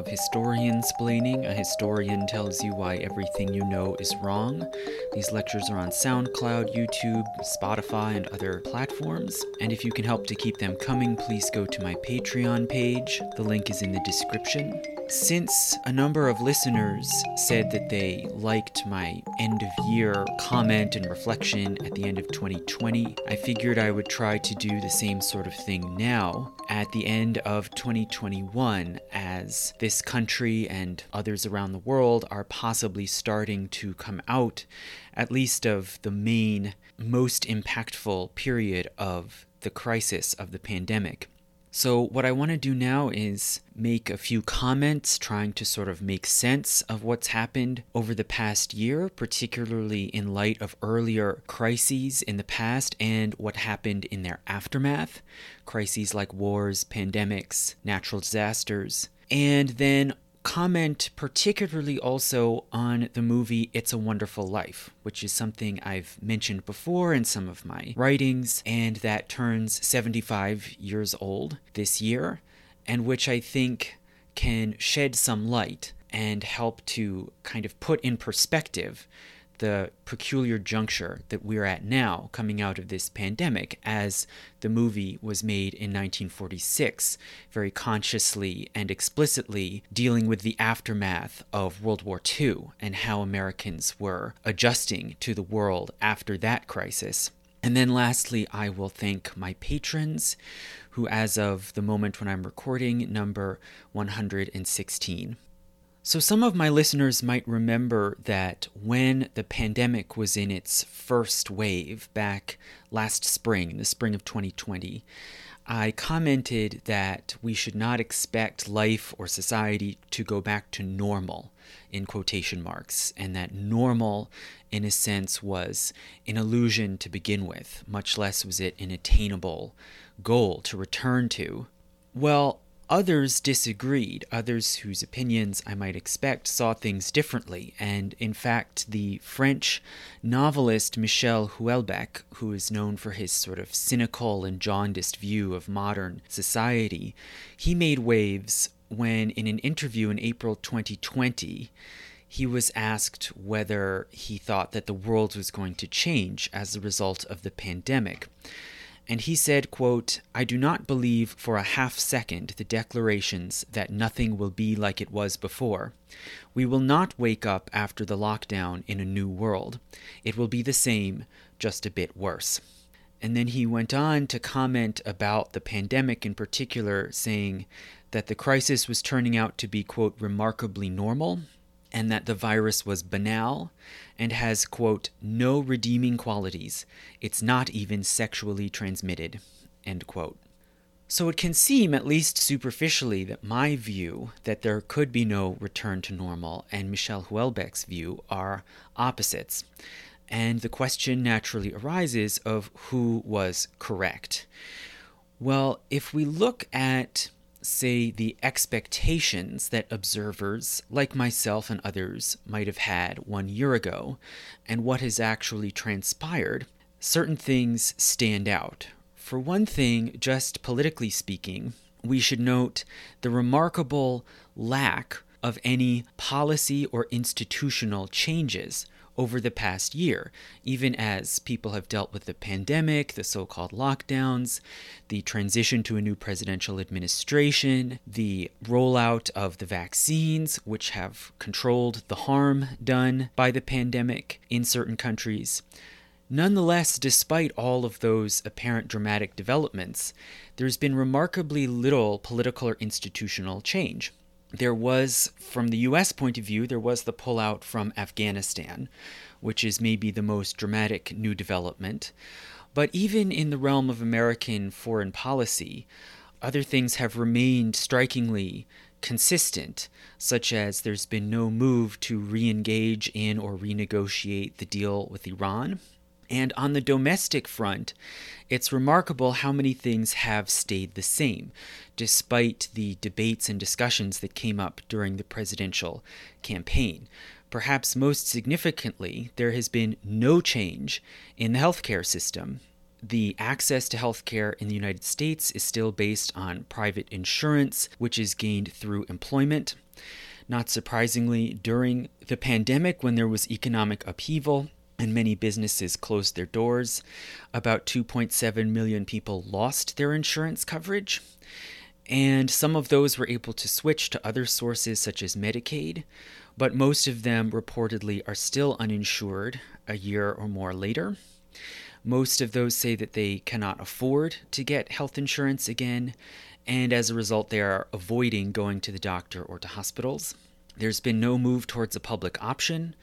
Of Historian Splaining. A historian tells you why everything you know is wrong. These lectures are on SoundCloud, YouTube, Spotify, and other platforms. And if you can help to keep them coming, please go to my Patreon page. The link is in the description. Since a number of listeners said that they liked my end of year comment and reflection at the end of 2020, I figured I would try to do the same sort of thing now at the end of 2021 as this country and others around the world are possibly starting to come out, at least of the main, most impactful period of the crisis of the pandemic. So, what I want to do now is make a few comments trying to sort of make sense of what's happened over the past year, particularly in light of earlier crises in the past and what happened in their aftermath crises like wars, pandemics, natural disasters. And then comment particularly also on the movie It's a Wonderful Life, which is something I've mentioned before in some of my writings, and that turns 75 years old this year, and which I think can shed some light and help to kind of put in perspective the peculiar juncture that we're at now coming out of this pandemic as the movie was made in 1946 very consciously and explicitly dealing with the aftermath of World War II and how Americans were adjusting to the world after that crisis and then lastly, I will thank my patrons, who, as of the moment when I'm recording, number 116. So, some of my listeners might remember that when the pandemic was in its first wave back last spring, in the spring of 2020, I commented that we should not expect life or society to go back to normal in quotation marks, and that normal, in a sense, was an illusion to begin with, much less was it an attainable goal to return to. Well, Others disagreed, others whose opinions I might expect saw things differently, and in fact, the French novelist Michel Houellebecq, who is known for his sort of cynical and jaundiced view of modern society, he made waves when, in an interview in April 2020, he was asked whether he thought that the world was going to change as a result of the pandemic and he said quote i do not believe for a half second the declarations that nothing will be like it was before. We will not wake up after the lockdown in a new world. It will be the same just a bit worse. And then he went on to comment about the pandemic in particular saying that the crisis was turning out to be quote remarkably normal and that the virus was banal and has, quote, no redeeming qualities. It's not even sexually transmitted, end quote. So it can seem, at least superficially, that my view that there could be no return to normal and Michel Houellebecq's view are opposites. And the question naturally arises of who was correct. Well, if we look at say, the expectations that observers, like myself and others, might have had one year ago, and what has actually transpired, certain things stand out. For one thing, just politically speaking, we should note the remarkable lack of any policy or institutional changes over the past year, even as people have dealt with the pandemic, the so called lockdowns, the transition to a new presidential administration, the rollout of the vaccines, which have controlled the harm done by the pandemic in certain countries. Nonetheless, despite all of those apparent dramatic developments, there's been remarkably little political or institutional change there was, from the US point of view, there was the pullout from Afghanistan, which is maybe the most dramatic new development. But even in the realm of American foreign policy, other things have remained strikingly consistent, such as there's been no move to re engage in or renegotiate the deal with Iran. And on the domestic front, it's remarkable how many things have stayed the same, despite the debates and discussions that came up during the presidential campaign. Perhaps most significantly, there has been no change in the healthcare system. the access to healthcare in the United States is still based on private insurance, which is gained through employment. Not surprisingly, during the pandemic, when there was economic upheaval, and many businesses closed their doors. About 2.7 million people lost their insurance coverage, and some of those were able to switch to other sources such as Medicaid, but most of them reportedly are still uninsured a year or more later. Most of those say that they cannot afford to get health insurance again, and as a result, they are avoiding going to the doctor or to hospitals. There's been no move towards a public option,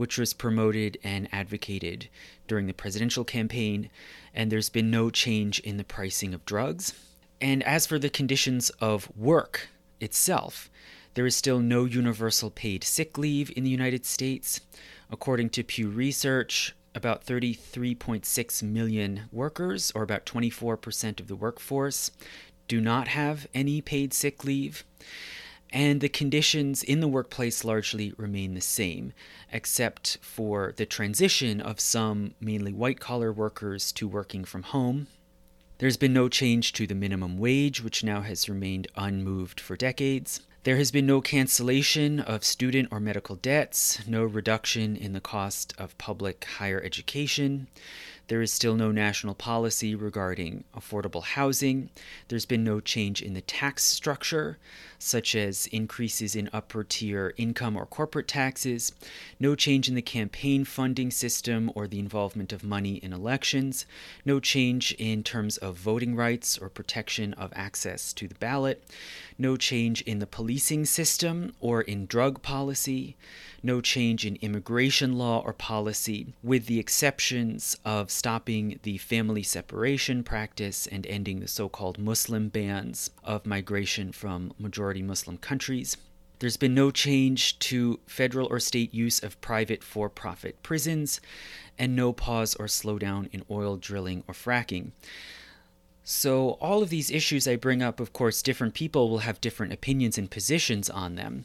which was promoted and advocated during the presidential campaign, and there's been no change in the pricing of drugs. And as for the conditions of work itself, there is still no universal paid sick leave in the United States. According to Pew Research, about 33.6 million workers, or about 24% of the workforce, do not have any paid sick leave and the conditions in the workplace largely remain the same, except for the transition of some mainly white collar workers to working from home. There's been no change to the minimum wage, which now has remained unmoved for decades. There has been no cancellation of student or medical debts, no reduction in the cost of public higher education. There is still no national policy regarding affordable housing. There's been no change in the tax structure, such as increases in upper tier income or corporate taxes, no change in the campaign funding system or the involvement of money in elections, no change in terms of voting rights or protection of access to the ballot, no change in the policing system or in drug policy no change in immigration law or policy, with the exceptions of stopping the family separation practice and ending the so called Muslim bans of migration from majority Muslim countries. There's been no change to federal or state use of private for profit prisons, and no pause or slowdown in oil drilling or fracking. So, all of these issues I bring up, of course, different people will have different opinions and positions on them.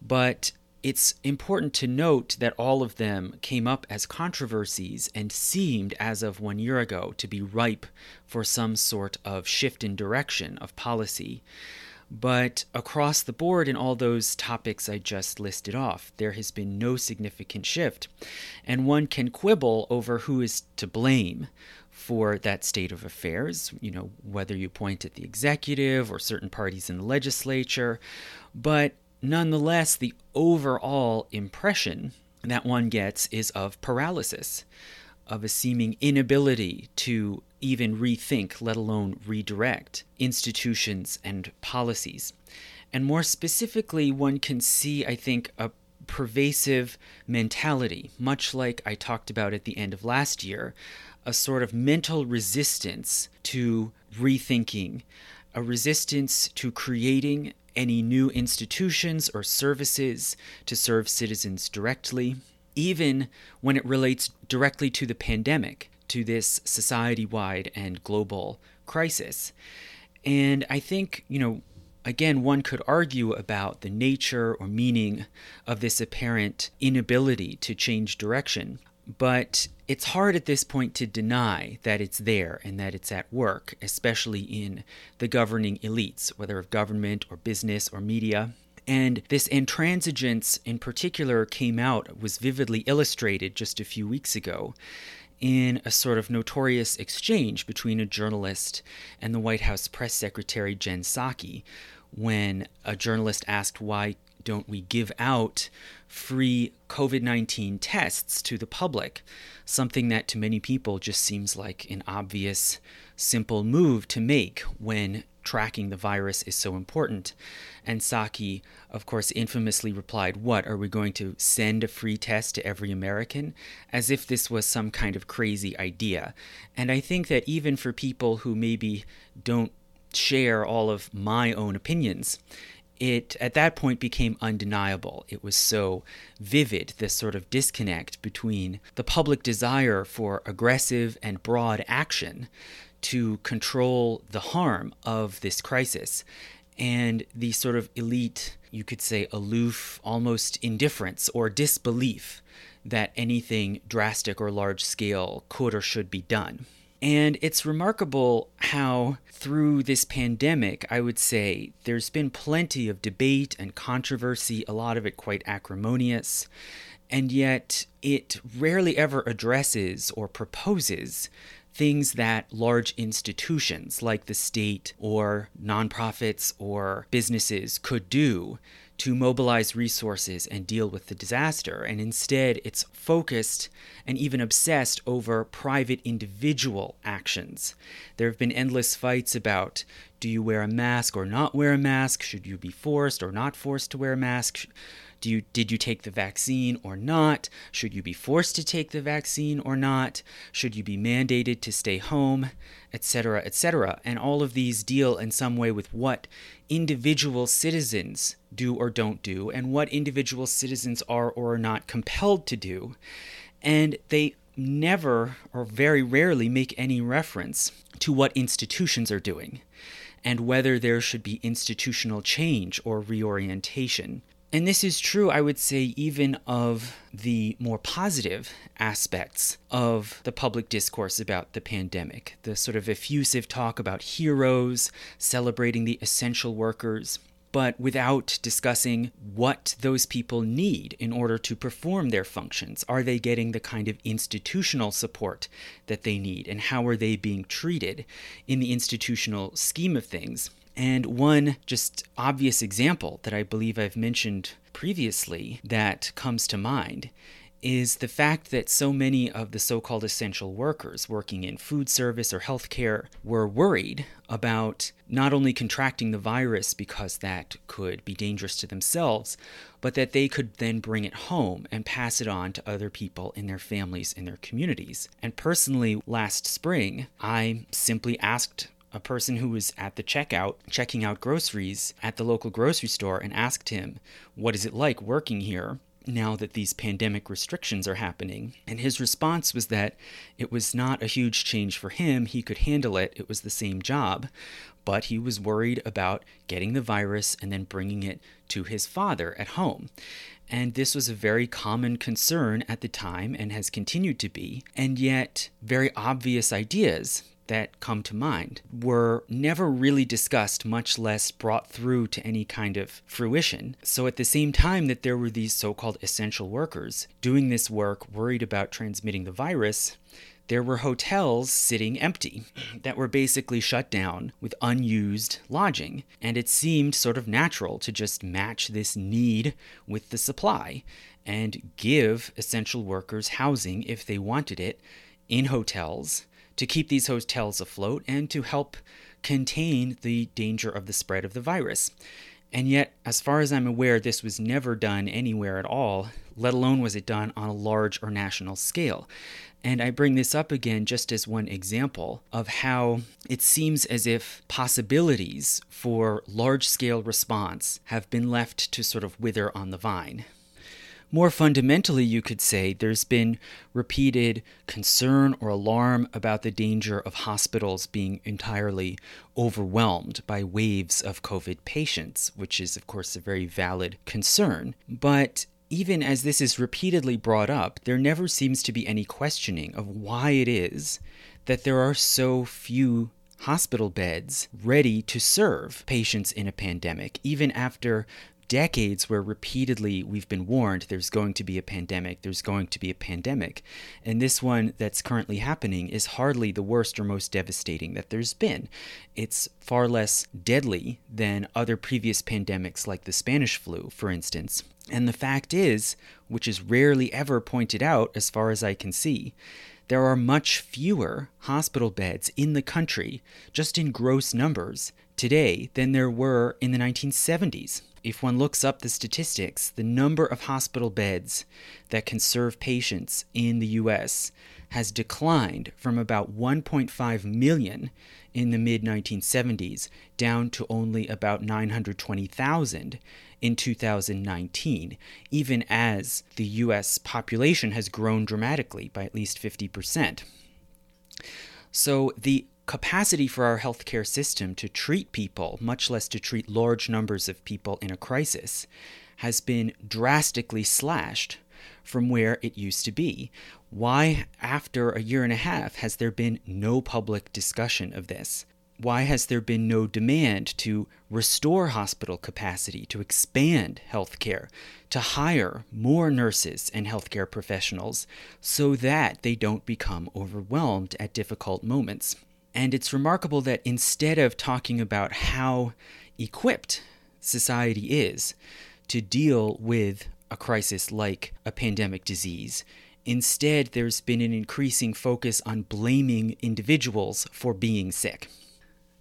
But it's important to note that all of them came up as controversies and seemed, as of one year ago, to be ripe for some sort of shift in direction of policy. But across the board, in all those topics I just listed off, there has been no significant shift. And one can quibble over who is to blame for that state of affairs, you know, whether you point at the executive or certain parties in the legislature. But Nonetheless, the overall impression that one gets is of paralysis, of a seeming inability to even rethink, let alone redirect, institutions and policies. And more specifically, one can see, I think, a pervasive mentality, much like I talked about at the end of last year, a sort of mental resistance to rethinking, a resistance to creating any new institutions or services to serve citizens directly, even when it relates directly to the pandemic, to this society wide and global crisis. And I think, you know, again, one could argue about the nature or meaning of this apparent inability to change direction. But it's hard at this point to deny that it's there and that it's at work, especially in the governing elites, whether of government or business or media. And this intransigence in particular came out, was vividly illustrated just a few weeks ago in a sort of notorious exchange between a journalist and the White House press secretary Jen Psaki when a journalist asked why don't we give out free COVID 19 tests to the public? Something that to many people just seems like an obvious, simple move to make when tracking the virus is so important. And Psaki, of course, infamously replied, What, are we going to send a free test to every American? As if this was some kind of crazy idea. And I think that even for people who maybe don't share all of my own opinions, it at that point became undeniable. It was so vivid, this sort of disconnect between the public desire for aggressive and broad action to control the harm of this crisis and the sort of elite, you could say, aloof, almost indifference or disbelief that anything drastic or large scale could or should be done. And it's remarkable how, through this pandemic, I would say there's been plenty of debate and controversy, a lot of it quite acrimonious, and yet it rarely ever addresses or proposes things that large institutions like the state or nonprofits or businesses could do to mobilize resources and deal with the disaster. And instead, it's focused and even obsessed over private individual actions. There have been endless fights about do you wear a mask or not wear a mask? Should you be forced or not forced to wear a mask? Do you did you take the vaccine or not? Should you be forced to take the vaccine or not? Should you be mandated to stay home, etc., etc. And all of these deal in some way with what individual citizens do or don't do and what individual citizens are or are not compelled to do. And they never or very rarely make any reference to what institutions are doing and whether there should be institutional change or reorientation. And this is true, I would say, even of the more positive aspects of the public discourse about the pandemic. The sort of effusive talk about heroes, celebrating the essential workers, but without discussing what those people need in order to perform their functions. Are they getting the kind of institutional support that they need, and how are they being treated in the institutional scheme of things? And one just obvious example that I believe I've mentioned previously that comes to mind is the fact that so many of the so called essential workers working in food service or healthcare were worried about not only contracting the virus because that could be dangerous to themselves, but that they could then bring it home and pass it on to other people in their families, in their communities. And personally, last spring, I simply asked a person who was at the checkout checking out groceries at the local grocery store and asked him, What is it like working here? now that these pandemic restrictions are happening. And his response was that it was not a huge change for him. He could handle it, it was the same job. But he was worried about getting the virus and then bringing it to his father at home. And this was a very common concern at the time and has continued to be, and yet very obvious ideas that come to mind were never really discussed, much less brought through to any kind of fruition. So, at the same time that there were these so called essential workers doing this work, worried about transmitting the virus, there were hotels sitting empty that were basically shut down with unused lodging. And it seemed sort of natural to just match this need with the supply and give essential workers housing if they wanted it in hotels to keep these hotels afloat and to help contain the danger of the spread of the virus. And yet, as far as I'm aware, this was never done anywhere at all, let alone was it done on a large or national scale. And I bring this up again just as one example of how it seems as if possibilities for large scale response have been left to sort of wither on the vine. More fundamentally, you could say there's been repeated concern or alarm about the danger of hospitals being entirely overwhelmed by waves of COVID patients, which is, of course, a very valid concern. But even as this is repeatedly brought up, there never seems to be any questioning of why it is that there are so few hospital beds ready to serve patients in a pandemic, even after decades where repeatedly we've been warned there's going to be a pandemic, there's going to be a pandemic. And this one that's currently happening is hardly the worst or most devastating that there's been. It's far less deadly than other previous pandemics like the Spanish flu, for instance. And the fact is, which is rarely ever pointed out as far as I can see, there are much fewer hospital beds in the country, just in gross numbers, today than there were in the 1970s if one looks up the statistics, the number of hospital beds that can serve patients in the US has declined from about 1.5 million in the mid 1970s down to only about 920,000 in 2019, even as the US population has grown dramatically by at least 50%. So the capacity for our healthcare system to treat people, much less to treat large numbers of people in a crisis, has been drastically slashed from where it used to be. Why, after a year and a half, has there been no public discussion of this? Why has there been no demand to restore hospital capacity, to expand healthcare, to hire more nurses and healthcare professionals so that they don't become overwhelmed at difficult moments? And it's remarkable that instead of talking about how equipped society is to deal with a crisis like a pandemic disease, instead, there's been an increasing focus on blaming individuals for being sick.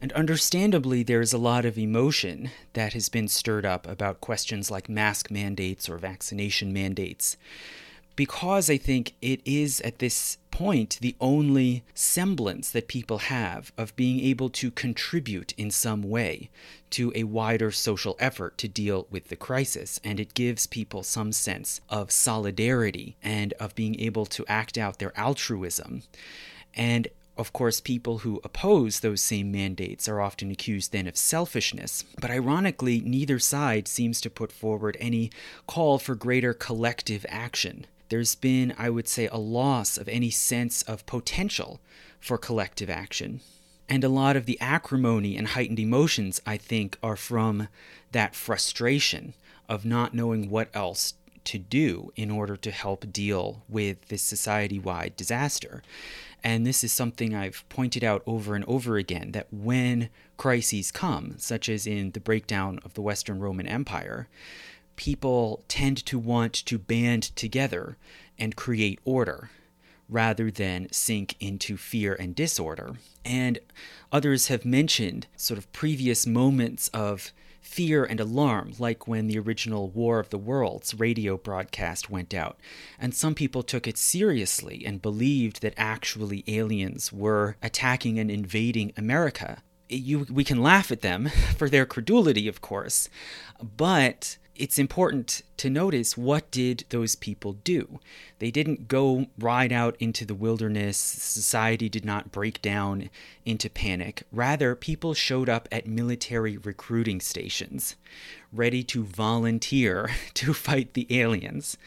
And understandably, there's a lot of emotion that has been stirred up about questions like mask mandates or vaccination mandates, because I think it is at this point the only semblance that people have of being able to contribute in some way to a wider social effort to deal with the crisis. And it gives people some sense of solidarity and of being able to act out their altruism. And of course, people who oppose those same mandates are often accused then of selfishness, but ironically, neither side seems to put forward any call for greater collective action. There's been, I would say, a loss of any sense of potential for collective action. And a lot of the acrimony and heightened emotions, I think, are from that frustration of not knowing what else to do in order to help deal with this society wide disaster. And this is something I've pointed out over and over again that when crises come, such as in the breakdown of the Western Roman Empire, people tend to want to band together and create order rather than sink into fear and disorder. And others have mentioned sort of previous moments of fear and alarm, like when the original War of the Worlds radio broadcast went out. And some people took it seriously and believed that actually aliens were attacking and invading America. You, we can laugh at them for their credulity, of course, but it's important to notice what did those people do. They didn't go ride out into the wilderness. Society did not break down into panic. Rather people showed up at military recruiting stations ready to volunteer to fight the aliens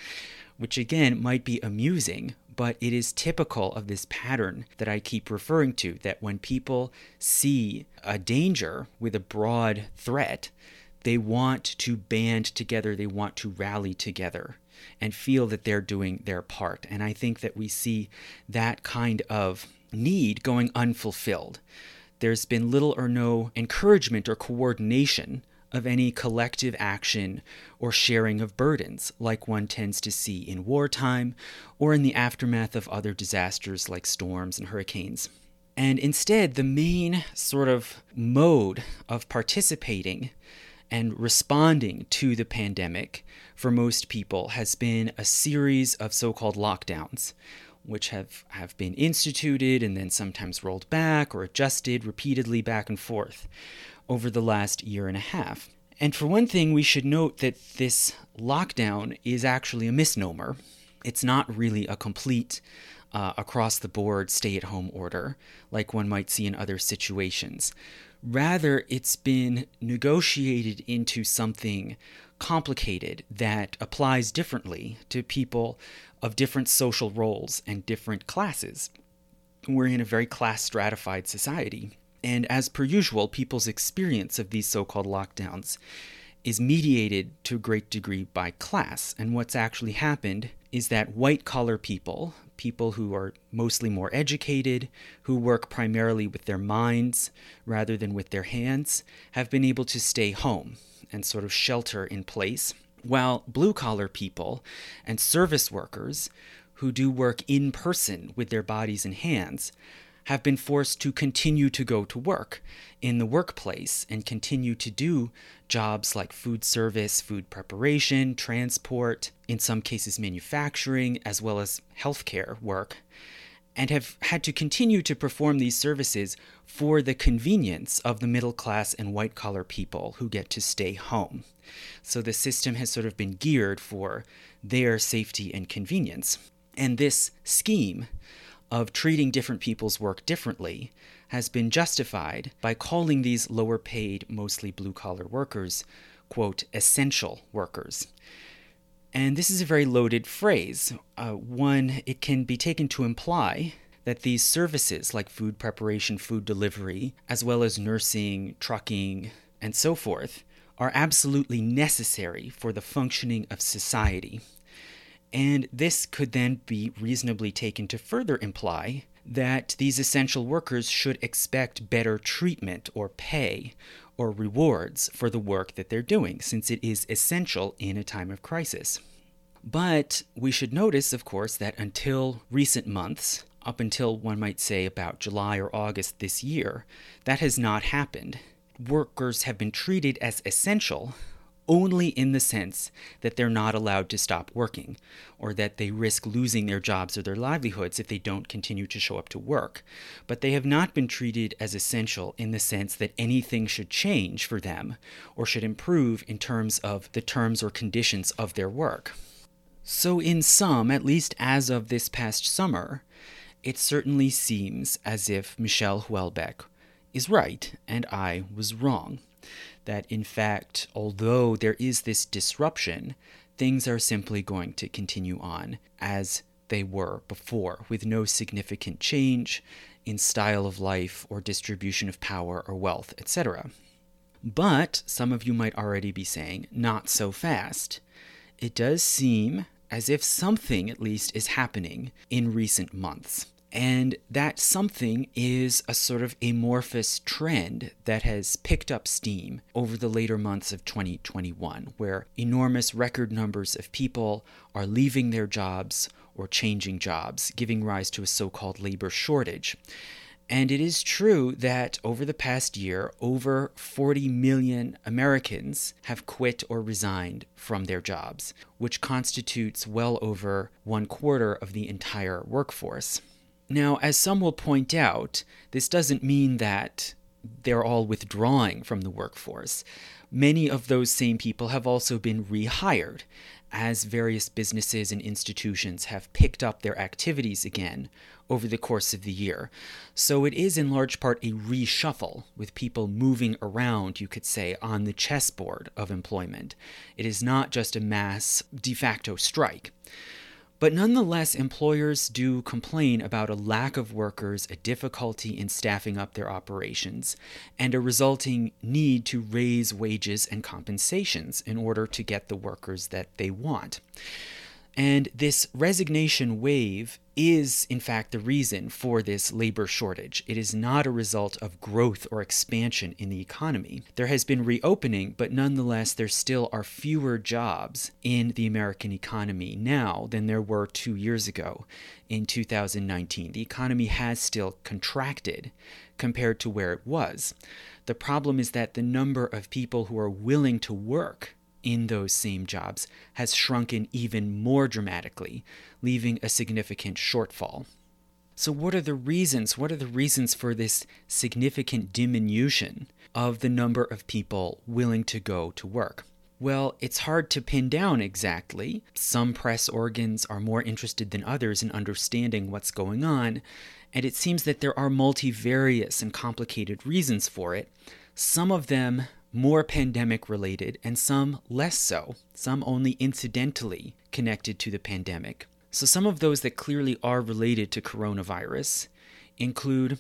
which again might be amusing but it is typical of this pattern that I keep referring to that when people see a danger with a broad threat, they want to band together, they want to rally together and feel that they're doing their part. And I think that we see that kind of need going unfulfilled. There's been little or no encouragement or coordination of any collective action or sharing of burdens, like one tends to see in wartime or in the aftermath of other disasters like storms and hurricanes. And instead, the main sort of mode of participating and responding to the pandemic for most people has been a series of so called lockdowns, which have, have been instituted and then sometimes rolled back or adjusted repeatedly back and forth over the last year and a half. And for one thing, we should note that this lockdown is actually a misnomer. It's not really a complete uh, across the board stay at home order like one might see in other situations. Rather, it's been negotiated into something complicated that applies differently to people of different social roles and different classes. We're in a very class stratified society. And as per usual, people's experience of these so called lockdowns is mediated to a great degree by class. And what's actually happened is that white collar people, people who are mostly more educated, who work primarily with their minds rather than with their hands, have been able to stay home and sort of shelter in place, while blue collar people and service workers who do work in person with their bodies and hands have been forced to continue to go to work in the workplace and continue to do jobs like food service, food preparation, transport, in some cases manufacturing, as well as healthcare work, and have had to continue to perform these services for the convenience of the middle class and white collar people who get to stay home. So the system has sort of been geared for their safety and convenience. And this scheme of treating different people's work differently has been justified by calling these lower paid, mostly blue collar workers, quote, essential workers. And this is a very loaded phrase. Uh, one, it can be taken to imply that these services like food preparation, food delivery, as well as nursing, trucking, and so forth, are absolutely necessary for the functioning of society. And this could then be reasonably taken to further imply that these essential workers should expect better treatment or pay or rewards for the work that they're doing, since it is essential in a time of crisis. But we should notice, of course, that until recent months, up until one might say about July or August this year, that has not happened. Workers have been treated as essential only in the sense that they're not allowed to stop working, or that they risk losing their jobs or their livelihoods if they don't continue to show up to work. But they have not been treated as essential in the sense that anything should change for them or should improve in terms of the terms or conditions of their work. So, in sum, at least as of this past summer, it certainly seems as if Michel Houellebecq is right and I was wrong that in fact, although there is this disruption, things are simply going to continue on as they were before, with no significant change in style of life or distribution of power or wealth, etc. But some of you might already be saying, not so fast. It does seem as if something, at least, is happening in recent months. And that something is a sort of amorphous trend that has picked up steam over the later months of 2021, where enormous record numbers of people are leaving their jobs or changing jobs, giving rise to a so called labor shortage. And it is true that over the past year, over 40 million Americans have quit or resigned from their jobs, which constitutes well over one quarter of the entire workforce. Now, as some will point out, this doesn't mean that they're all withdrawing from the workforce. Many of those same people have also been rehired as various businesses and institutions have picked up their activities again over the course of the year. So it is in large part a reshuffle with people moving around, you could say, on the chessboard of employment. It is not just a mass de facto strike. But nonetheless, employers do complain about a lack of workers, a difficulty in staffing up their operations, and a resulting need to raise wages and compensations in order to get the workers that they want. And this resignation wave is, in fact, the reason for this labor shortage. It is not a result of growth or expansion in the economy. There has been reopening, but nonetheless, there still are fewer jobs in the American economy now than there were two years ago in 2019. The economy has still contracted compared to where it was. The problem is that the number of people who are willing to work in those same jobs has shrunken even more dramatically, leaving a significant shortfall. So, what are the reasons? What are the reasons for this significant diminution of the number of people willing to go to work? Well, it's hard to pin down exactly. Some press organs are more interested than others in understanding what's going on, and it seems that there are multivarious and complicated reasons for it. Some of them more pandemic related, and some less so, some only incidentally connected to the pandemic. So, some of those that clearly are related to coronavirus include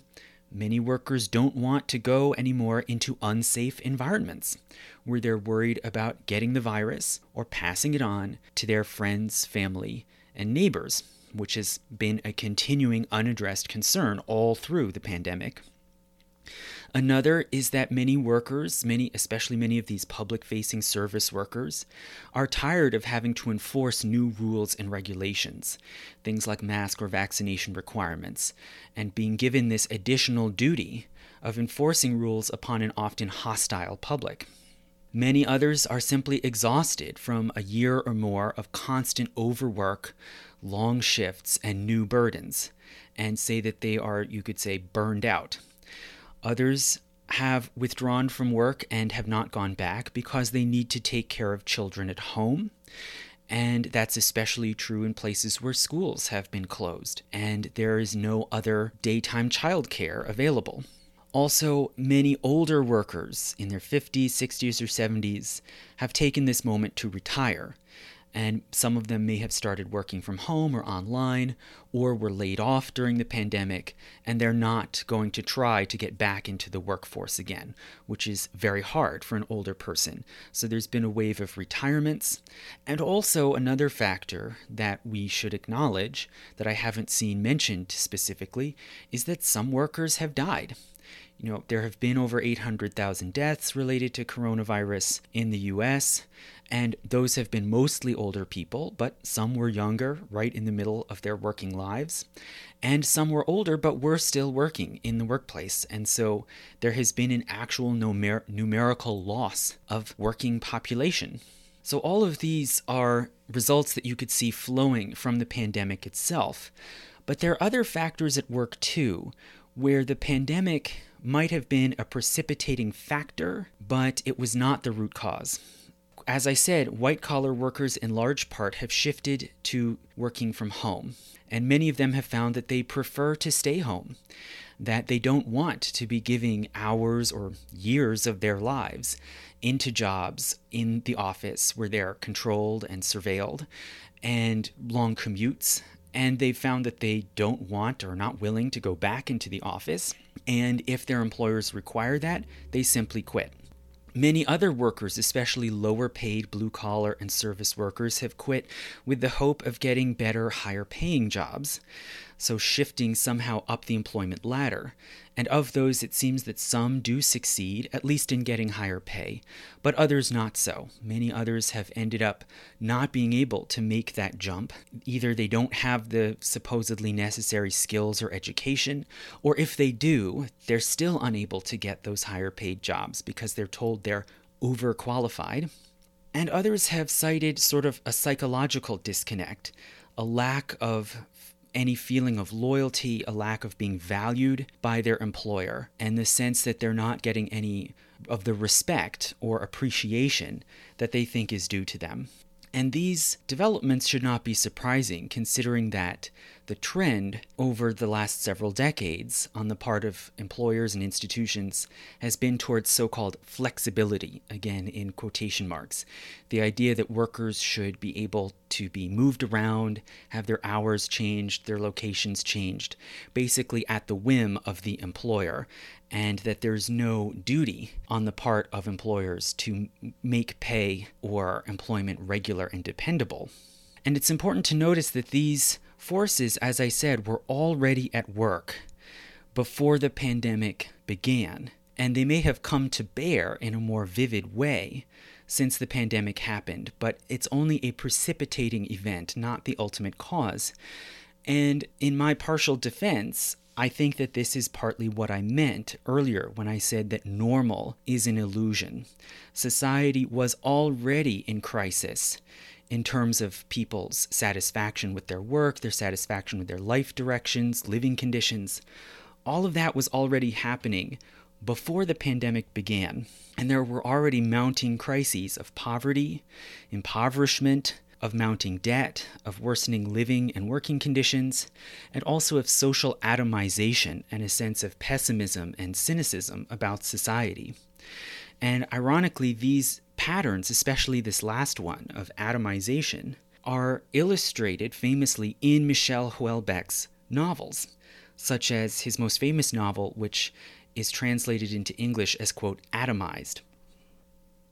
many workers don't want to go anymore into unsafe environments where they're worried about getting the virus or passing it on to their friends, family, and neighbors, which has been a continuing unaddressed concern all through the pandemic. Another is that many workers, many especially many of these public facing service workers, are tired of having to enforce new rules and regulations, things like mask or vaccination requirements, and being given this additional duty of enforcing rules upon an often hostile public. Many others are simply exhausted from a year or more of constant overwork, long shifts, and new burdens, and say that they are, you could say, burned out. Others have withdrawn from work and have not gone back because they need to take care of children at home. And that's especially true in places where schools have been closed and there is no other daytime childcare available. Also, many older workers in their 50s, 60s, or 70s have taken this moment to retire and some of them may have started working from home or online, or were laid off during the pandemic, and they're not going to try to get back into the workforce again, which is very hard for an older person. So there's been a wave of retirements. And also, another factor that we should acknowledge that I haven't seen mentioned specifically is that some workers have died. You know, there have been over 800,000 deaths related to coronavirus in the US, and those have been mostly older people, but some were younger, right in the middle of their working lives. And some were older, but were still working in the workplace. And so there has been an actual numer- numerical loss of working population. So all of these are results that you could see flowing from the pandemic itself. But there are other factors at work too, where the pandemic might have been a precipitating factor, but it was not the root cause. As I said, white collar workers in large part have shifted to working from home, and many of them have found that they prefer to stay home, that they don't want to be giving hours or years of their lives into jobs in the office where they're controlled and surveilled, and long commutes and they've found that they don't want or are not willing to go back into the office. And if their employers require that, they simply quit. Many other workers, especially lower paid blue collar and service workers, have quit with the hope of getting better, higher paying jobs so shifting somehow up the employment ladder. And of those, it seems that some do succeed, at least in getting higher pay, but others not so. Many others have ended up not being able to make that jump. Either they don't have the supposedly necessary skills or education, or if they do, they're still unable to get those higher paid jobs because they're told they're overqualified. And others have cited sort of a psychological disconnect, a lack of any feeling of loyalty, a lack of being valued by their employer, and the sense that they're not getting any of the respect or appreciation that they think is due to them. And these developments should not be surprising, considering that the trend over the last several decades on the part of employers and institutions has been towards so called flexibility, again in quotation marks. The idea that workers should be able to be moved around, have their hours changed, their locations changed, basically at the whim of the employer, and that there's no duty on the part of employers to make pay or employment regular and dependable. And it's important to notice that these forces, as I said, were already at work before the pandemic began, and they may have come to bear in a more vivid way since the pandemic happened, but it's only a precipitating event, not the ultimate cause. And in my partial defense, I think that this is partly what I meant earlier when I said that normal is an illusion. Society was already in crisis in terms of people's satisfaction with their work, their satisfaction with their life directions, living conditions. All of that was already happening before the pandemic began, and there were already mounting crises of poverty, impoverishment, of mounting debt, of worsening living and working conditions, and also of social atomization and a sense of pessimism and cynicism about society. And ironically, these patterns, especially this last one of atomization, are illustrated famously in Michel Houellebecq's novels, such as his most famous novel, which is translated into English as, quote, atomized.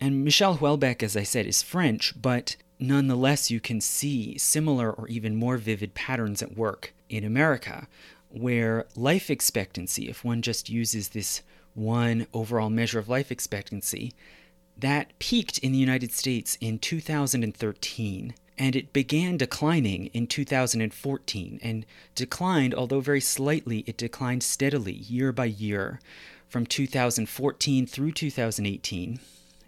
And Michel Houellebecq, as I said, is French, but nonetheless, you can see similar or even more vivid patterns at work in America, where life expectancy, if one just uses this one overall measure of life expectancy, that peaked in the United States in 2013 and it began declining in 2014 and declined, although very slightly, it declined steadily year by year from 2014 through 2018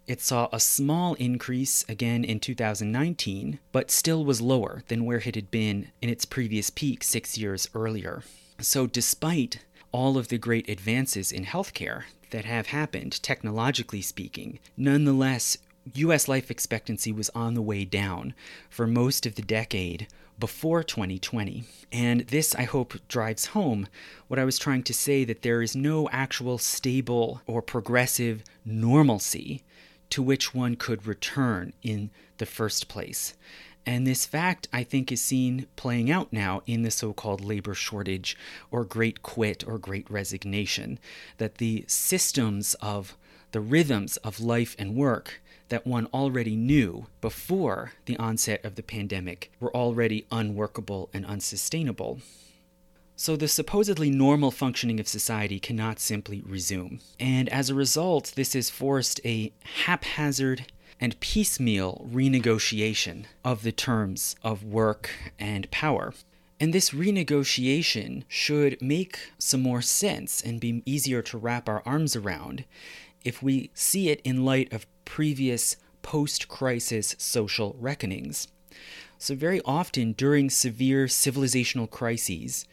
it saw a small increase again in 2019, but still was lower than where it had been in its previous peak six years earlier. So, despite all of the great advances in healthcare that have happened, technologically speaking, nonetheless, US life expectancy was on the way down for most of the decade before 2020. And this, I hope, drives home what I was trying to say that there is no actual stable or progressive normalcy to which one could return in the first place. And this fact, I think, is seen playing out now in the so called labor shortage or great quit or great resignation. That the systems of the rhythms of life and work that one already knew before the onset of the pandemic were already unworkable and unsustainable. So the supposedly normal functioning of society cannot simply resume. And as a result, this has forced a haphazard and piecemeal renegotiation of the terms of work and power. And this renegotiation should make some more sense and be easier to wrap our arms around if we see it in light of previous post crisis social reckonings. So, very often during severe civilizational crises,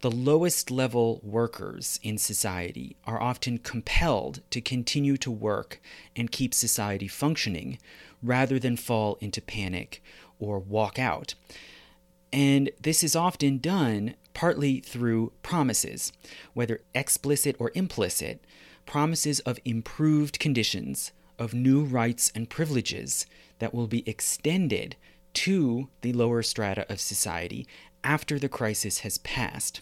the lowest level workers in society are often compelled to continue to work and keep society functioning rather than fall into panic or walk out. And this is often done partly through promises, whether explicit or implicit, promises of improved conditions, of new rights and privileges that will be extended to the lower strata of society after the crisis has passed.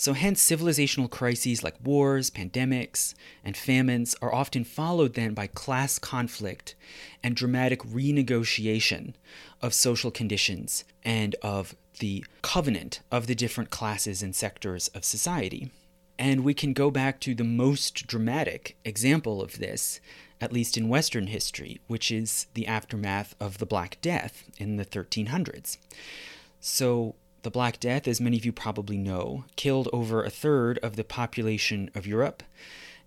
So, hence, civilizational crises like wars, pandemics, and famines are often followed then by class conflict and dramatic renegotiation of social conditions and of the covenant of the different classes and sectors of society. And we can go back to the most dramatic example of this, at least in Western history, which is the aftermath of the Black Death in the 1300s. So, the Black Death, as many of you probably know, killed over a third of the population of Europe.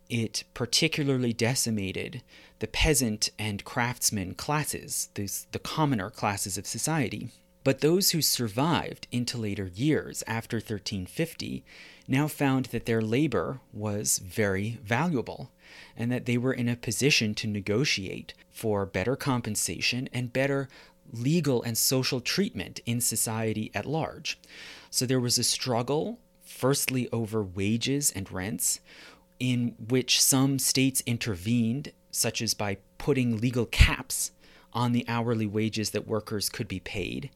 It particularly decimated the peasant and craftsman classes, these, the commoner classes of society. But those who survived into later years after 1350 now found that their labor was very valuable and that they were in a position to negotiate for better compensation and better legal and social treatment in society at large. So there was a struggle, firstly over wages and rents, in which some states intervened, such as by putting legal caps on the hourly wages that workers could be paid.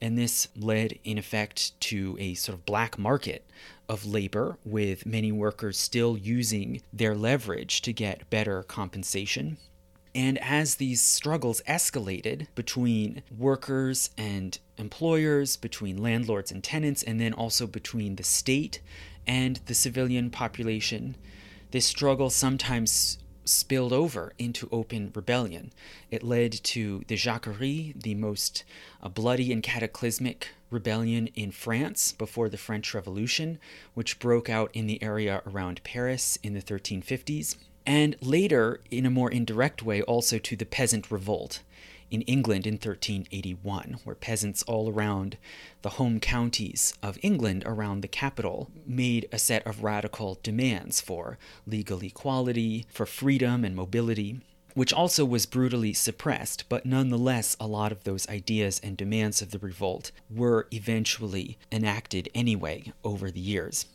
And this led, in effect, to a sort of black market of labor, with many workers still using their leverage to get better compensation. And as these struggles escalated between workers and employers, between landlords and tenants, and then also between the state and the civilian population, this struggle sometimes spilled over into open rebellion. It led to the Jacquerie, the most uh, bloody and cataclysmic rebellion in France before the French Revolution, which broke out in the area around Paris in the 1350s. And later, in a more indirect way, also to the Peasant Revolt in England in 1381, where peasants all around the home counties of England around the capital made a set of radical demands for legal equality, for freedom and mobility, which also was brutally suppressed, but nonetheless, a lot of those ideas and demands of the revolt were eventually enacted anyway over the years.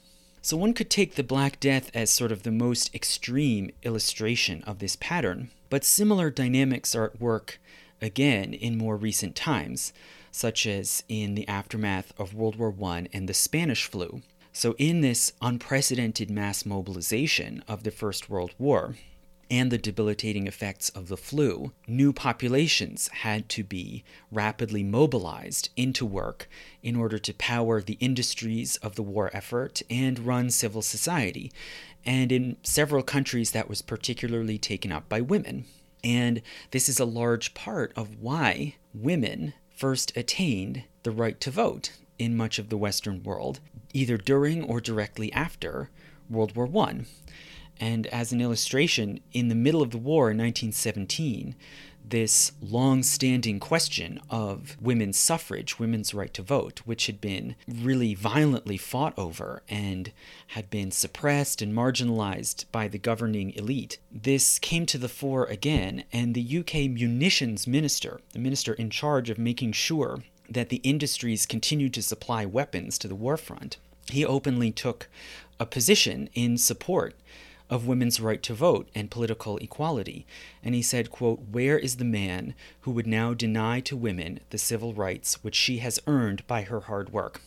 So one could take the Black Death as sort of the most extreme illustration of this pattern, but similar dynamics are at work again in more recent times, such as in the aftermath of World War I and the Spanish flu. So, in this unprecedented mass mobilization of the First World War, and the debilitating effects of the flu, new populations had to be rapidly mobilized into work in order to power the industries of the war effort and run civil society. And in several countries, that was particularly taken up by women. And this is a large part of why women first attained the right to vote in much of the Western world, either during or directly after World War I. And as an illustration, in the middle of the war in 1917, this long standing question of women's suffrage, women's right to vote, which had been really violently fought over and had been suppressed and marginalized by the governing elite. This came to the fore again, and the UK munitions minister, the minister in charge of making sure that the industries continued to supply weapons to the war front, he openly took a position in support of women's right to vote and political equality. And he said, quote, Where is the man who would now deny to women the civil rights which she has earned by her hard work?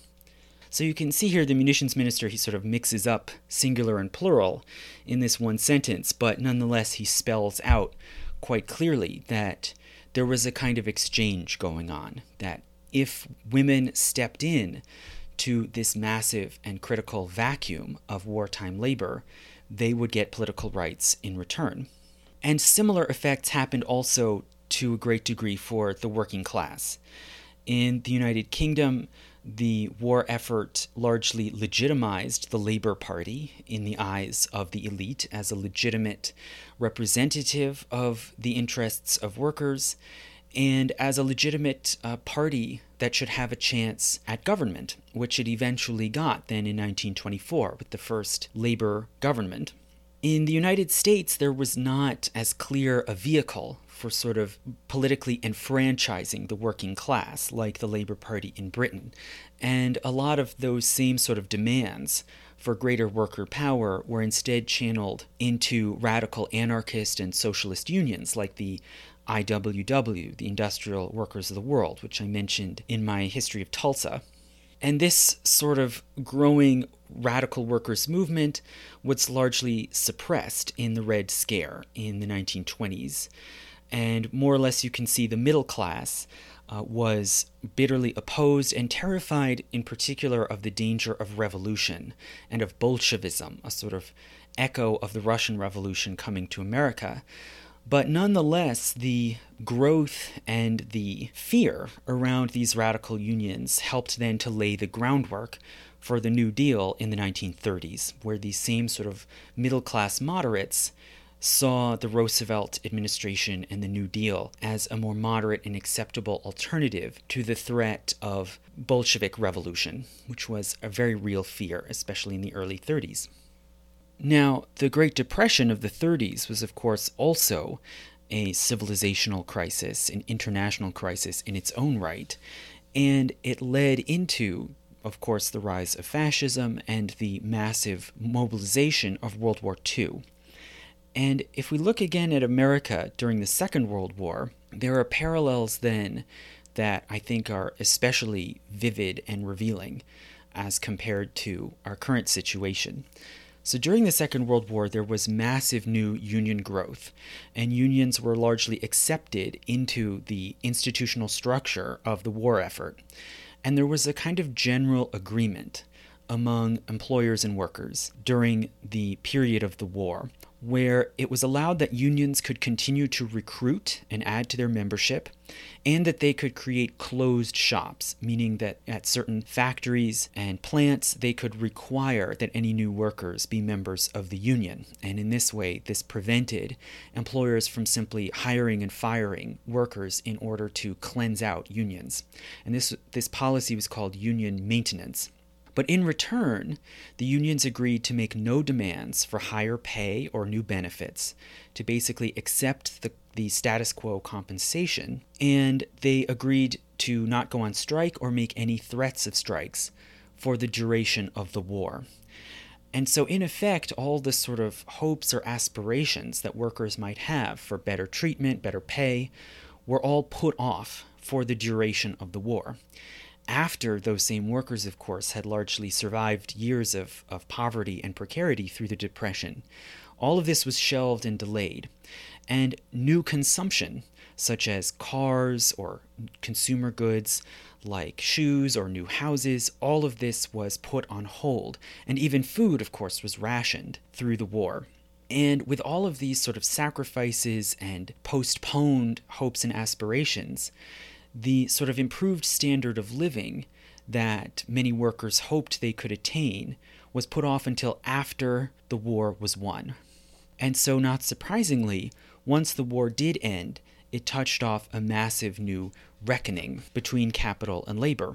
So you can see here the munitions minister, he sort of mixes up singular and plural in this one sentence, but nonetheless he spells out quite clearly that there was a kind of exchange going on, that if women stepped in to this massive and critical vacuum of wartime labor, they would get political rights in return. And similar effects happened also to a great degree for the working class. In the United Kingdom, the war effort largely legitimized the Labour Party in the eyes of the elite as a legitimate representative of the interests of workers and as a legitimate uh, party that should have a chance at government, which it eventually got then in 1924 with the first Labour government. In the United States, there was not as clear a vehicle for sort of politically enfranchising the working class like the Labour Party in Britain. And a lot of those same sort of demands for greater worker power were instead channeled into radical anarchist and socialist unions like the IWW, the Industrial Workers of the World, which I mentioned in my history of Tulsa. And this sort of growing radical workers' movement was largely suppressed in the Red Scare in the 1920s. And more or less, you can see the middle class uh, was bitterly opposed and terrified, in particular, of the danger of revolution and of Bolshevism, a sort of echo of the Russian Revolution coming to America. But nonetheless, the growth and the fear around these radical unions helped then to lay the groundwork for the New Deal in the 1930s, where these same sort of middle class moderates saw the Roosevelt administration and the New Deal as a more moderate and acceptable alternative to the threat of Bolshevik revolution, which was a very real fear, especially in the early 30s. Now, the Great Depression of the 30s was, of course, also a civilizational crisis, an international crisis in its own right, and it led into, of course, the rise of fascism and the massive mobilization of World War II. And if we look again at America during the Second World War, there are parallels then that I think are especially vivid and revealing as compared to our current situation. So during the Second World War, there was massive new union growth, and unions were largely accepted into the institutional structure of the war effort. And there was a kind of general agreement among employers and workers during the period of the war where it was allowed that unions could continue to recruit and add to their membership, and that they could create closed shops, meaning that at certain factories and plants, they could require that any new workers be members of the union. And in this way, this prevented employers from simply hiring and firing workers in order to cleanse out unions. And this, this policy was called union maintenance. But in return, the unions agreed to make no demands for higher pay or new benefits, to basically accept the, the status quo compensation, and they agreed to not go on strike or make any threats of strikes for the duration of the war. And so, in effect, all the sort of hopes or aspirations that workers might have for better treatment, better pay, were all put off for the duration of the war after those same workers, of course, had largely survived years of, of poverty and precarity through the Depression. All of this was shelved and delayed. And new consumption, such as cars or consumer goods like shoes or new houses, all of this was put on hold. And even food, of course, was rationed through the war. And with all of these sort of sacrifices and postponed hopes and aspirations, the sort of improved standard of living that many workers hoped they could attain was put off until after the war was won. And so, not surprisingly, once the war did end, it touched off a massive new reckoning between capital and labor.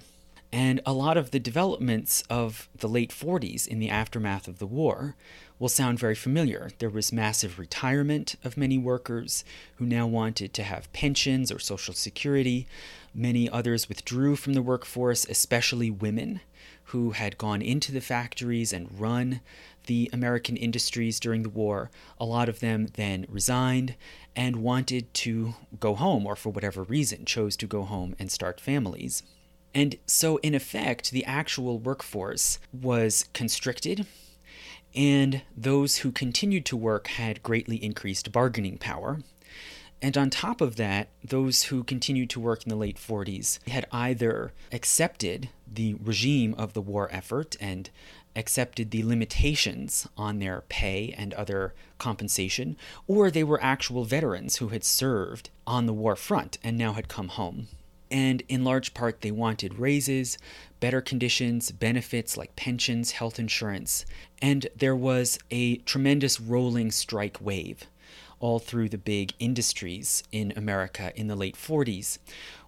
And a lot of the developments of the late 40s in the aftermath of the war will sound very familiar. There was massive retirement of many workers who now wanted to have pensions or social security. Many others withdrew from the workforce, especially women who had gone into the factories and run the American industries during the war, a lot of them then resigned and wanted to go home, or for whatever reason, chose to go home and start families. And so, in effect, the actual workforce was constricted, and those who continued to work had greatly increased bargaining power. And on top of that, those who continued to work in the late 40s had either accepted the regime of the war effort and accepted the limitations on their pay and other compensation, or they were actual veterans who had served on the war front and now had come home. And in large part, they wanted raises, better conditions, benefits like pensions, health insurance, and there was a tremendous rolling strike wave all through the big industries in America in the late 40s,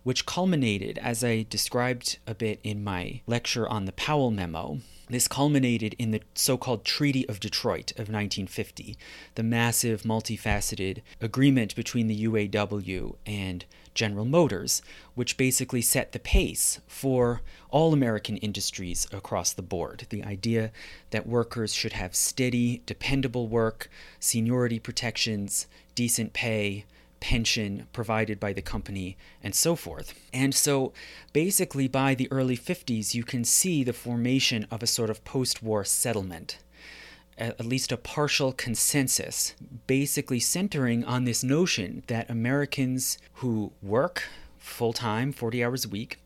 which culminated, as I described a bit in my lecture on the Powell Memo, this culminated in the so called Treaty of Detroit of 1950, the massive, multifaceted agreement between the UAW and General Motors, which basically set the pace for all American industries across the board. The idea that workers should have steady, dependable work, seniority protections, decent pay, pension provided by the company, and so forth. And so basically, by the early 50s, you can see the formation of a sort of post war settlement. At least a partial consensus, basically centering on this notion that Americans who work full time, 40 hours a week,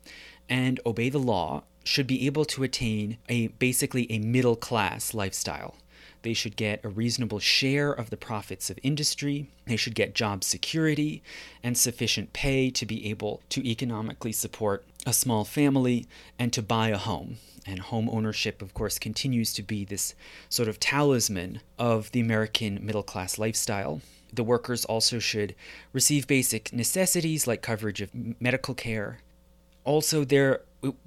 and obey the law should be able to attain a basically a middle class lifestyle. They should get a reasonable share of the profits of industry. They should get job security and sufficient pay to be able to economically support a small family and to buy a home. And home ownership, of course, continues to be this sort of talisman of the American middle class lifestyle. The workers also should receive basic necessities like coverage of medical care. Also, there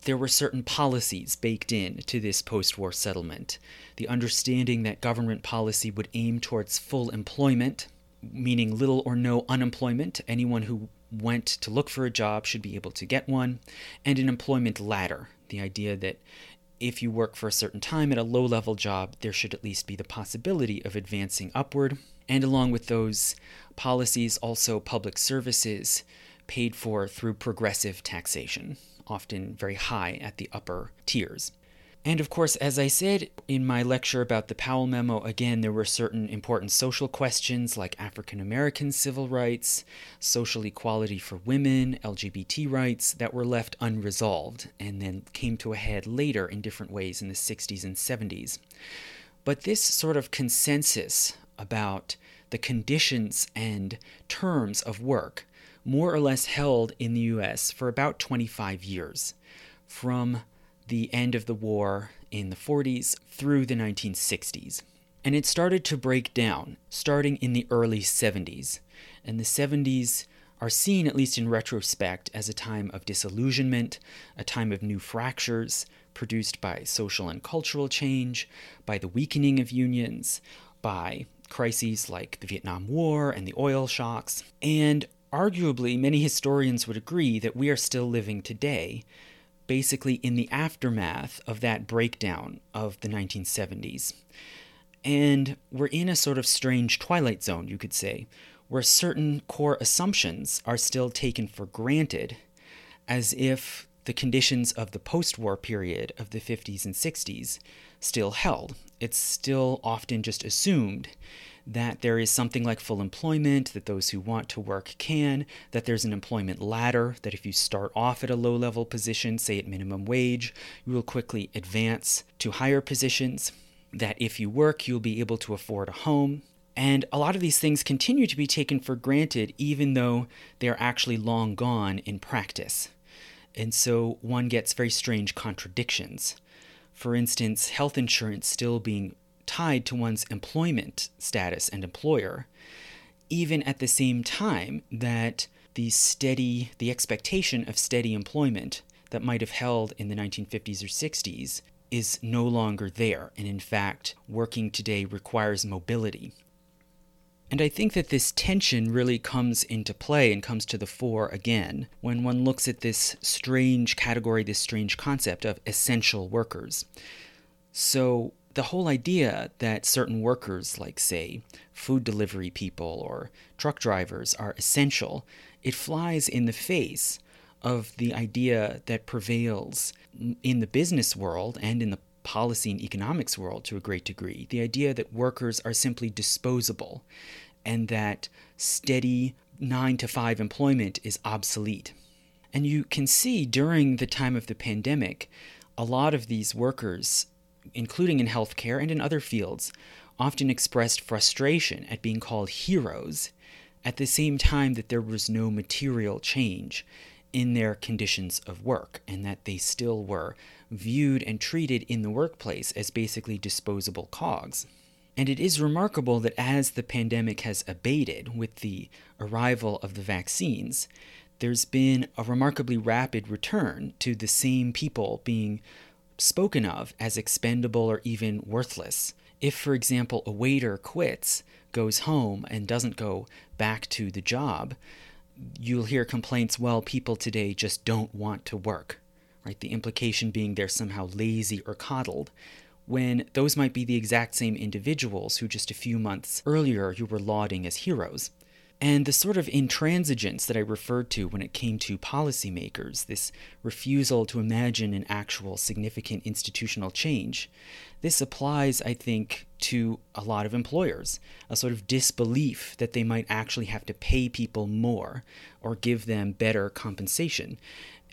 there were certain policies baked in to this post war settlement. The understanding that government policy would aim towards full employment, meaning little or no unemployment. Anyone who went to look for a job should be able to get one, and an employment ladder. The idea that if you work for a certain time at a low level job, there should at least be the possibility of advancing upward. And along with those policies, also public services paid for through progressive taxation often very high at the upper tiers. And of course, as I said in my lecture about the Powell Memo, again, there were certain important social questions like African American civil rights, social equality for women, LGBT rights that were left unresolved and then came to a head later in different ways in the 60s and 70s. But this sort of consensus about the conditions and terms of work more or less held in the US for about 25 years, from the end of the war in the 40s through the 1960s. And it started to break down starting in the early 70s. And the 70s are seen, at least in retrospect, as a time of disillusionment, a time of new fractures produced by social and cultural change, by the weakening of unions, by crises like the Vietnam War and the oil shocks, and arguably, many historians would agree that we are still living today, basically in the aftermath of that breakdown of the 1970s. And we're in a sort of strange twilight zone, you could say, where certain core assumptions are still taken for granted, as if the conditions of the post war period of the 50s and 60s still held. It's still often just assumed that there is something like full employment, that those who want to work can, that there's an employment ladder, that if you start off at a low level position, say at minimum wage, you will quickly advance to higher positions, that if you work, you'll be able to afford a home. And a lot of these things continue to be taken for granted, even though they're actually long gone in practice. And so one gets very strange contradictions. For instance, health insurance still being tied to one's employment status and employer, even at the same time that the steady, the expectation of steady employment that might have held in the 1950s or 60s is no longer there. And in fact, working today requires mobility. And I think that this tension really comes into play and comes to the fore again when one looks at this strange category, this strange concept of essential workers. So, the whole idea that certain workers, like, say, food delivery people or truck drivers, are essential, it flies in the face of the idea that prevails in the business world and in the policy and economics world to a great degree the idea that workers are simply disposable and that steady nine to five employment is obsolete. And you can see during the time of the pandemic, a lot of these workers, including in healthcare and in other fields, often expressed frustration at being called heroes at the same time that there was no material change in their conditions of work and that they still were viewed and treated in the workplace as basically disposable cogs. And it is remarkable that as the pandemic has abated with the arrival of the vaccines, there's been a remarkably rapid return to the same people being spoken of as expendable or even worthless. If, for example, a waiter quits, goes home, and doesn't go back to the job, you'll hear complaints, well, people today just don't want to work, right? The implication being they're somehow lazy or coddled, when those might be the exact same individuals who just a few months earlier you were lauding as heroes. And the sort of intransigence that I referred to when it came to policymakers, this refusal to imagine an actual significant institutional change, this applies, I think, to a lot of employers. A sort of disbelief that they might actually have to pay people more or give them better compensation.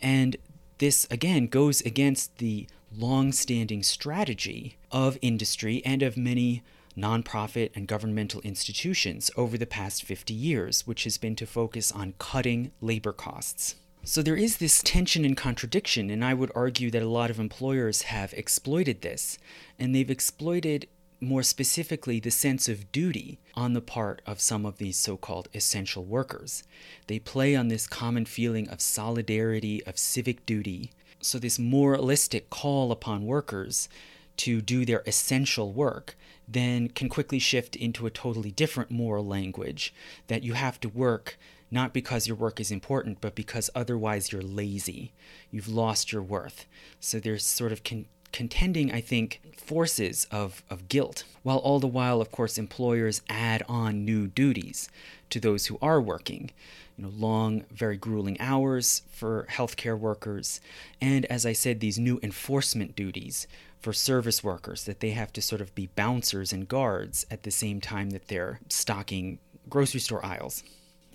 And this, again, goes against the long standing strategy of industry and of many nonprofit and governmental institutions over the past 50 years, which has been to focus on cutting labor costs. So there is this tension and contradiction, and I would argue that a lot of employers have exploited this, and they've exploited more specifically the sense of duty on the part of some of these so called essential workers. They play on this common feeling of solidarity, of civic duty, so, this moralistic call upon workers to do their essential work then can quickly shift into a totally different moral language that you have to work not because your work is important, but because otherwise you're lazy. You've lost your worth. So, there's sort of con- contending, I think, forces of, of guilt, while all the while, of course, employers add on new duties to those who are working you know, long, very grueling hours for healthcare workers, and as I said, these new enforcement duties for service workers that they have to sort of be bouncers and guards at the same time that they're stocking grocery store aisles.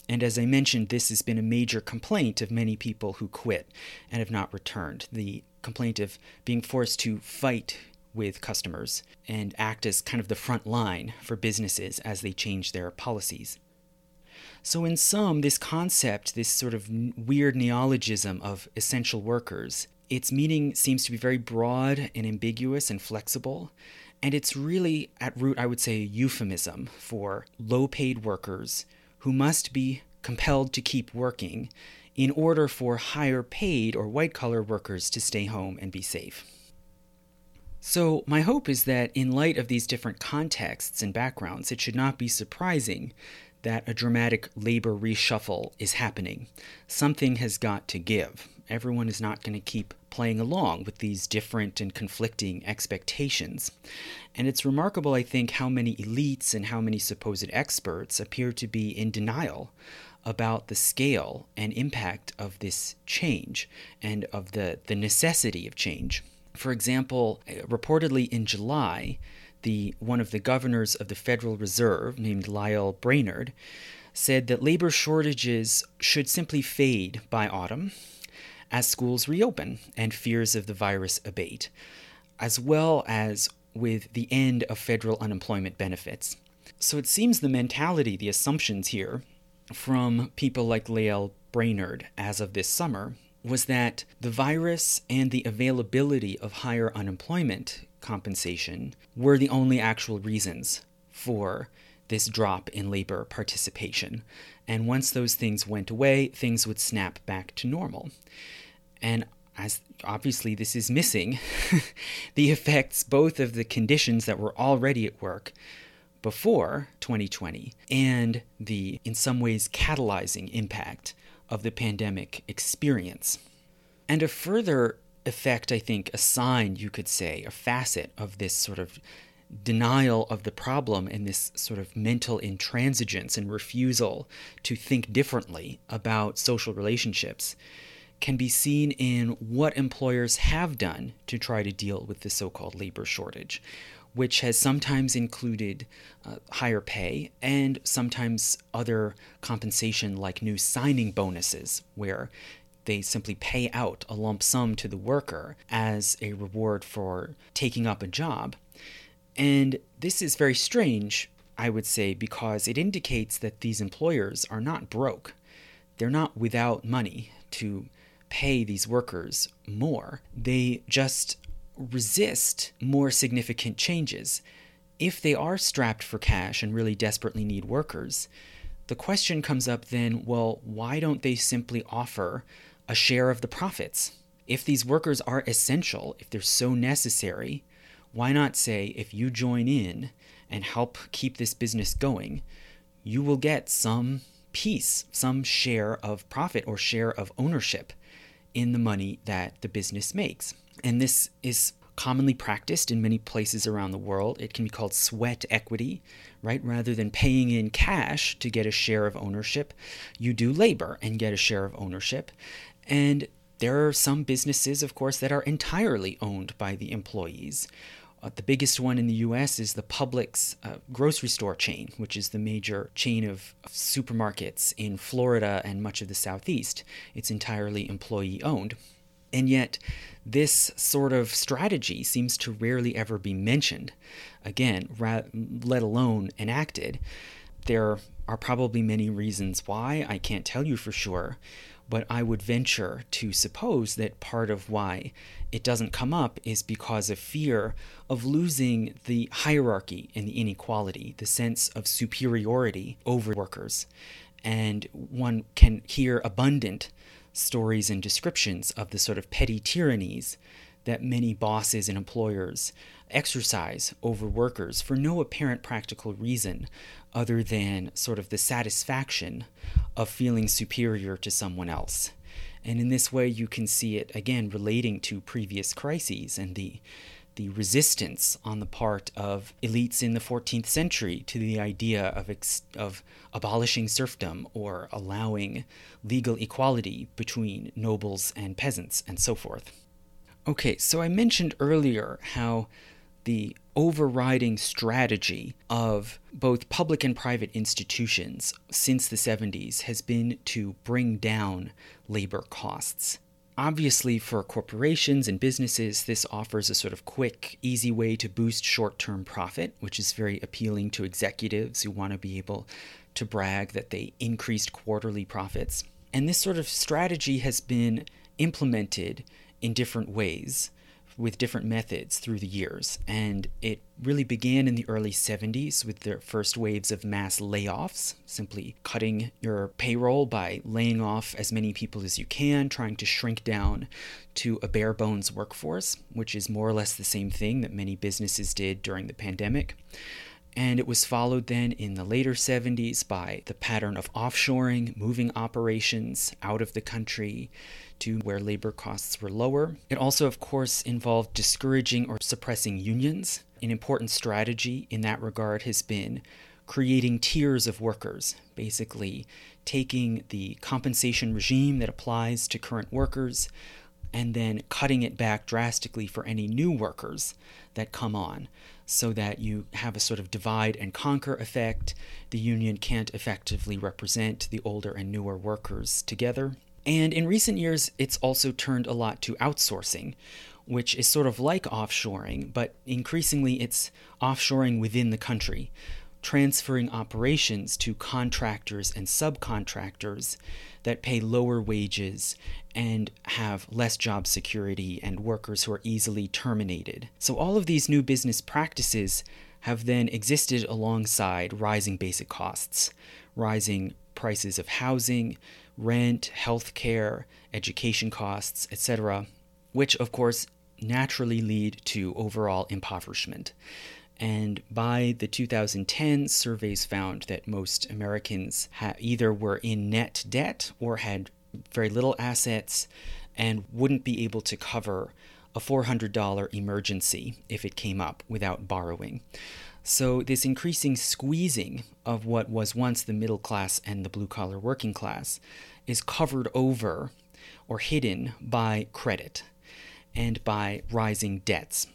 And as I mentioned, this has been a major complaint of many people who quit and have not returned. The complaint of being forced to fight with customers and act as kind of the front line for businesses as they change their policies. So, in sum, this concept, this sort of weird neologism of essential workers, its meaning seems to be very broad and ambiguous and flexible. And it's really, at root, I would say, a euphemism for low paid workers who must be compelled to keep working in order for higher paid or white collar workers to stay home and be safe. So, my hope is that in light of these different contexts and backgrounds, it should not be surprising that a dramatic labor reshuffle is happening. Something has got to give. Everyone is not going to keep playing along with these different and conflicting expectations. And it's remarkable, I think, how many elites and how many supposed experts appear to be in denial about the scale and impact of this change and of the, the necessity of change. For example, reportedly in July, the one of the governors of the Federal Reserve, named Lael Brainard, said that labor shortages should simply fade by autumn as schools reopen and fears of the virus abate, as well as with the end of federal unemployment benefits. So it seems the mentality, the assumptions here from people like Lael Brainard as of this summer was that the virus and the availability of higher unemployment compensation were the only actual reasons for this drop in labor participation. And once those things went away, things would snap back to normal. And as obviously this is missing the effects both of the conditions that were already at work before 2020 and the in some ways catalyzing impact of the pandemic experience. And a further effect, I think, a sign, you could say, a facet of this sort of denial of the problem and this sort of mental intransigence and refusal to think differently about social relationships can be seen in what employers have done to try to deal with the so called labor shortage, which has sometimes included uh, higher pay and sometimes other compensation like new signing bonuses, where they simply pay out a lump sum to the worker as a reward for taking up a job. And this is very strange, I would say, because it indicates that these employers are not broke. They're not without money to pay these workers more. They just resist more significant changes. If they are strapped for cash and really desperately need workers, the question comes up then well, why don't they simply offer a share of the profits? If these workers are essential, if they're so necessary, why not say if you join in and help keep this business going, you will get some piece, some share of profit or share of ownership in the money that the business makes. And this is commonly practiced in many places around the world. It can be called sweat equity, right? Rather than paying in cash to get a share of ownership, you do labor and get a share of ownership. And there are some businesses, of course, that are entirely owned by the employees. Uh, the biggest one in the US is the Publix uh, grocery store chain, which is the major chain of, of supermarkets in Florida and much of the Southeast. It's entirely employee owned. And yet, this sort of strategy seems to rarely ever be mentioned, again, ra- let alone enacted. There are probably many reasons why, I can't tell you for sure, but I would venture to suppose that part of why it doesn't come up is because of fear of losing the hierarchy and the inequality, the sense of superiority over workers. And one can hear abundant stories and descriptions of the sort of petty tyrannies that many bosses and employers exercise over workers for no apparent practical reason other than sort of the satisfaction of feeling superior to someone else. And in this way, you can see it again relating to previous crises and the the resistance on the part of elites in the 14th century to the idea of, ex- of abolishing serfdom or allowing legal equality between nobles and peasants and so forth. Okay, so I mentioned earlier how the overriding strategy of both public and private institutions since the 70s has been to bring down labor costs. Obviously, for corporations and businesses, this offers a sort of quick, easy way to boost short term profit, which is very appealing to executives who want to be able to brag that they increased quarterly profits. And this sort of strategy has been implemented in different ways with different methods through the years. And it really began in the early 70s with the first waves of mass layoffs, simply cutting your payroll by laying off as many people as you can, trying to shrink down to a bare bones workforce, which is more or less the same thing that many businesses did during the pandemic. And it was followed then in the later 70s by the pattern of offshoring, moving operations out of the country to where labor costs were lower. It also, of course, involved discouraging or suppressing unions. An important strategy in that regard has been creating tiers of workers, basically taking the compensation regime that applies to current workers and then cutting it back drastically for any new workers that come on so that you have a sort of divide and conquer effect. The union can't effectively represent the older and newer workers together. And in recent years, it's also turned a lot to outsourcing, which is sort of like offshoring, but increasingly it's offshoring within the country, transferring operations to contractors and subcontractors that pay lower wages and have less job security and workers who are easily terminated. So, all of these new business practices have then existed alongside rising basic costs, rising prices of housing, rent, health care, education costs, etc., which of course naturally lead to overall impoverishment. And by the 2010 surveys found that most Americans ha- either were in net debt or had very little assets and wouldn't be able to cover a $400 emergency if it came up without borrowing. So, this increasing squeezing of what was once the middle class and the blue collar working class is covered over or hidden by credit and by rising debts.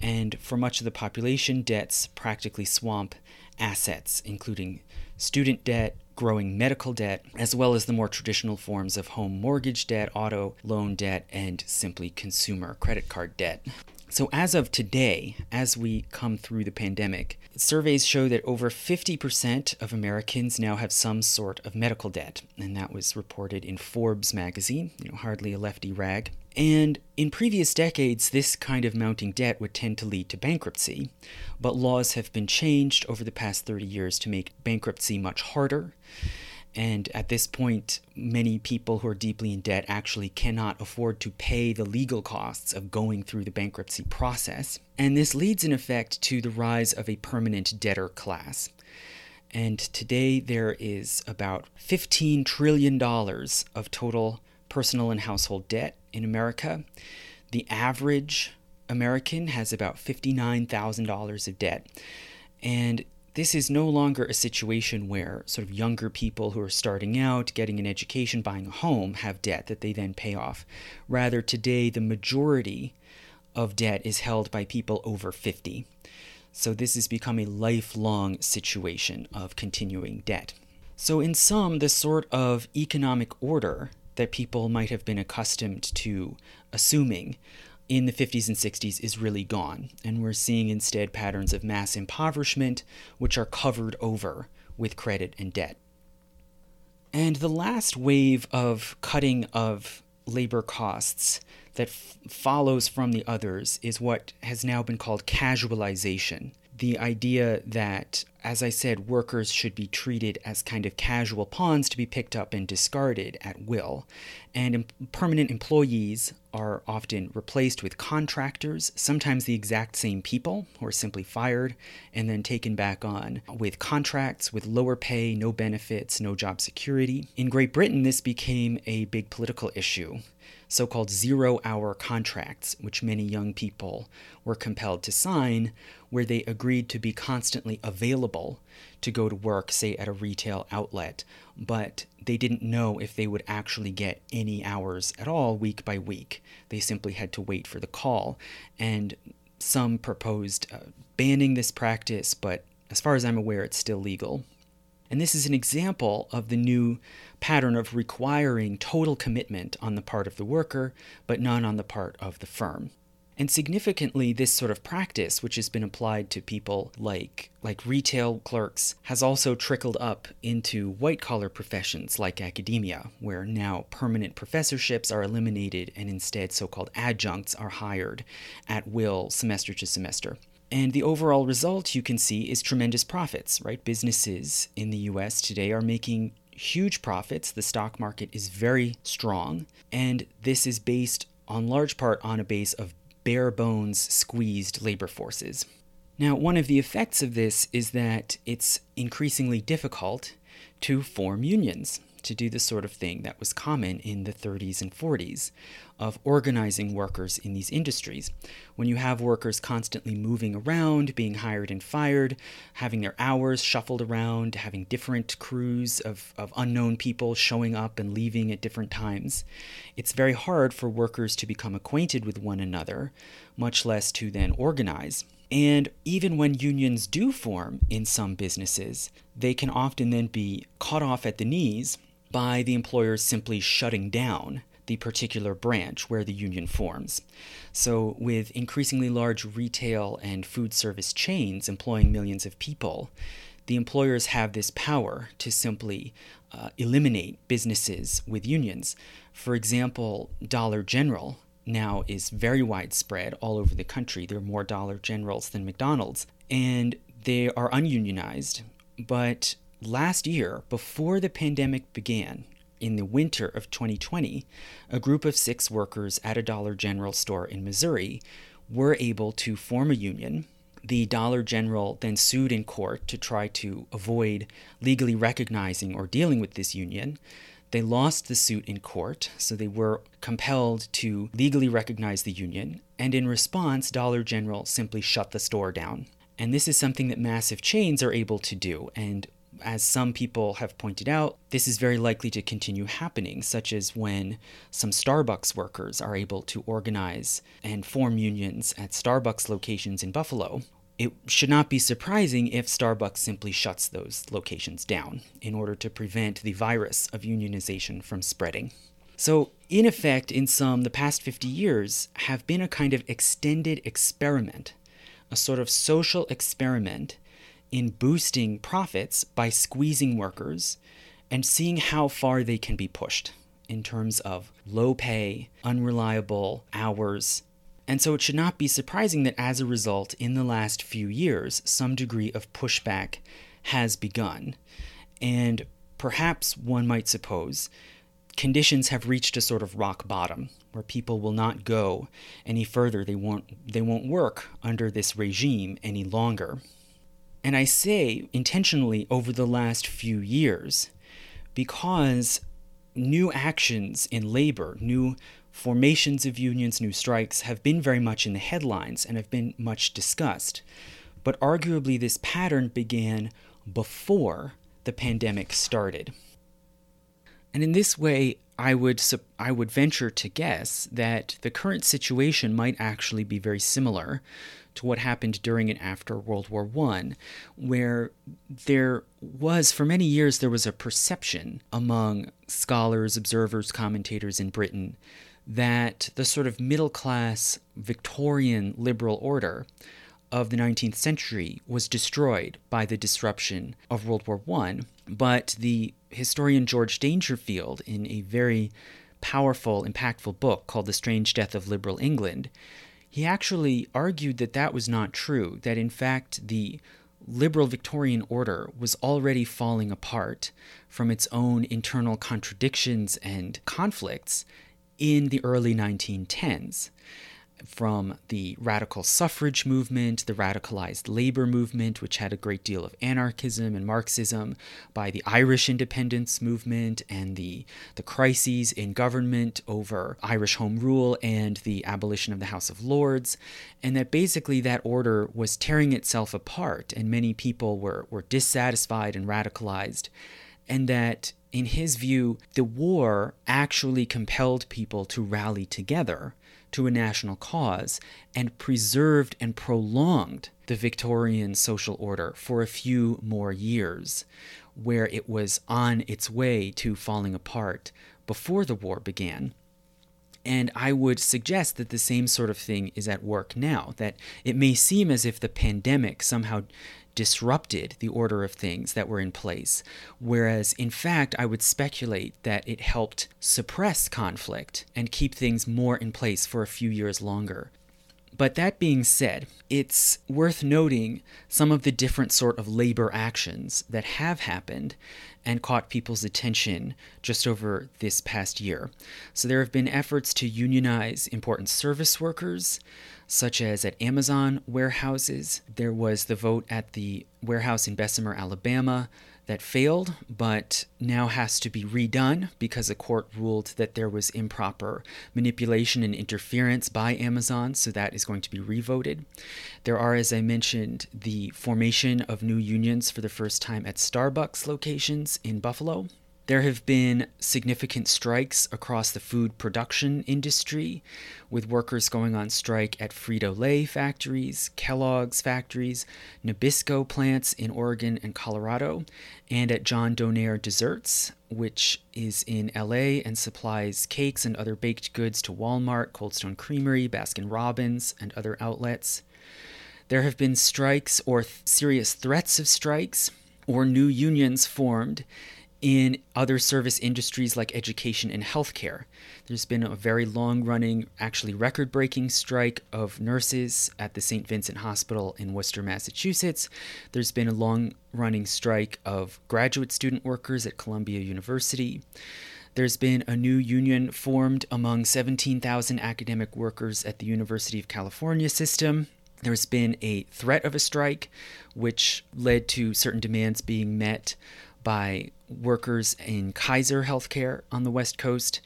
And for much of the population, debts practically swamp assets, including student debt, growing medical debt, as well as the more traditional forms of home mortgage debt, auto loan debt, and simply consumer credit card debt. So, as of today, as we come through the pandemic, surveys show that over 50% of Americans now have some sort of medical debt. And that was reported in Forbes magazine, you know, hardly a lefty rag. And in previous decades, this kind of mounting debt would tend to lead to bankruptcy, but laws have been changed over the past 30 years to make bankruptcy much harder. And at this point, many people who are deeply in debt actually cannot afford to pay the legal costs of going through the bankruptcy process. And this leads, in effect, to the rise of a permanent debtor class. And today there is about $15 trillion of total personal and household debt in America. The average American has about $59,000 of debt. And this is no longer a situation where sort of younger people who are starting out, getting an education, buying a home, have debt that they then pay off. Rather, today, the majority of debt is held by people over 50. So, this has become a lifelong situation of continuing debt. So, in sum, the sort of economic order that people might have been accustomed to assuming in the 50s and 60s is really gone. And we're seeing instead patterns of mass impoverishment, which are covered over with credit and debt. And the last wave of cutting of labor costs that f- follows from the others is what has now been called casualization the idea that, as I said, workers should be treated as kind of casual pawns to be picked up and discarded at will. And em- permanent employees are often replaced with contractors, sometimes the exact same people are simply fired and then taken back on with contracts with lower pay, no benefits, no job security. In Great Britain, this became a big political issue so called zero hour contracts, which many young people were compelled to sign, where they agreed to be constantly available to go to work, say at a retail outlet, but they didn't know if they would actually get any hours at all week by week. They simply had to wait for the call. And some proposed uh, banning this practice, but as far as I'm aware, it's still legal. And this is an example of the new pattern of requiring total commitment on the part of the worker, but none on the part of the firm. And significantly, this sort of practice, which has been applied to people like, like retail clerks, has also trickled up into white collar professions like academia, where now permanent professorships are eliminated and instead so called adjuncts are hired at will semester to semester. And the overall result you can see is tremendous profits, right? Businesses in the US today are making huge profits. The stock market is very strong. And this is based on large part on a base of bare bones squeezed labor forces. Now, one of the effects of this is that it's increasingly difficult to form unions to do the sort of thing that was common in the 30s and 40s of organizing workers in these industries. When you have workers constantly moving around, being hired and fired, having their hours shuffled around, having different crews of, of unknown people showing up and leaving at different times, it's very hard for workers to become acquainted with one another, much less to then organize. And even when unions do form in some businesses, they can often then be cut off at the knees by the employers simply shutting down the particular branch where the union forms. So, with increasingly large retail and food service chains employing millions of people, the employers have this power to simply uh, eliminate businesses with unions. For example, Dollar General now is very widespread all over the country. There are more Dollar Generals than McDonald's, and they are ununionized, but last year, before the pandemic began, in the winter of 2020, a group of six workers at a Dollar General store in Missouri were able to form a union. The Dollar General then sued in court to try to avoid legally recognizing or dealing with this union. They lost the suit in court, so they were compelled to legally recognize the union, and in response, Dollar General simply shut the store down. And this is something that massive chains are able to do, and as some people have pointed out, this is very likely to continue happening, such as when some Starbucks workers are able to organize and form unions at Starbucks locations in Buffalo. It should not be surprising if Starbucks simply shuts those locations down in order to prevent the virus of unionization from spreading. So, in effect, in some, the past 50 years have been a kind of extended experiment, a sort of social experiment in boosting profits by squeezing workers and seeing how far they can be pushed in terms of low pay, unreliable hours. And so it should not be surprising that as a result, in the last few years, some degree of pushback has begun. And perhaps one might suppose conditions have reached a sort of rock bottom where people will not go any further. They won't, they won't work under this regime any longer. And I say intentionally over the last few years because new actions in labor, new formations of unions, new strikes have been very much in the headlines and have been much discussed. But arguably, this pattern began before the pandemic started. And in this way, I would I would venture to guess that the current situation might actually be very similar to what happened during and after World War I, where there was, for many years, there was a perception among scholars, observers, commentators in Britain that the sort of middle class Victorian liberal order of the 19th century was destroyed by the disruption of World War I. But the historian George Dangerfield, in a very powerful, impactful book called The Strange Death of Liberal England, he actually argued that that was not true, that in fact the liberal Victorian order was already falling apart from its own internal contradictions and conflicts in the early 1910s from the radical suffrage movement, the radicalized labor movement, which had a great deal of anarchism and Marxism, by the Irish independence movement and the, the crises in government over Irish Home Rule and the abolition of the House of Lords, and that basically that order was tearing itself apart, and many people were, were dissatisfied and radicalized, and that in his view, the war actually compelled people to rally together to a national cause and preserved and prolonged the Victorian social order for a few more years, where it was on its way to falling apart before the war began. And I would suggest that the same sort of thing is at work now, that it may seem as if the pandemic somehow disrupted the order of things that were in place, whereas in fact, I would speculate that it helped suppress conflict and keep things more in place for a few years longer. But that being said, it's worth noting some of the different sort of labor actions that have happened and caught people's attention just over this past year. So there have been efforts to unionize important service workers, such as at Amazon warehouses. There was the vote at the warehouse in Bessemer, Alabama, that failed, but now has to be redone because a court ruled that there was improper manipulation and interference by Amazon, so that is going to be revoted. There are, as I mentioned, the formation of new unions for the first time at Starbucks locations in Buffalo. There have been significant strikes across the food production industry, with workers going on strike at Frito Lay factories, Kellogg's factories, Nabisco plants in Oregon and Colorado, and at Jon Donaire Desserts, which is in LA and supplies cakes and other baked goods to Walmart, Cold Stone Creamery, Baskin Robbins, and other outlets. There have been strikes or th- serious threats of strikes or new unions formed in other service industries like education and healthcare. There's been a very long running, actually record breaking strike of nurses at the St. Vincent Hospital in Worcester, Massachusetts. There's been a long running strike of graduate student workers at Columbia University. There's been a new union formed among 17,000 academic workers at the University of California system. There's been a threat of a strike, which led to certain demands being met by workers in Kaiser Healthcare on the West Coast,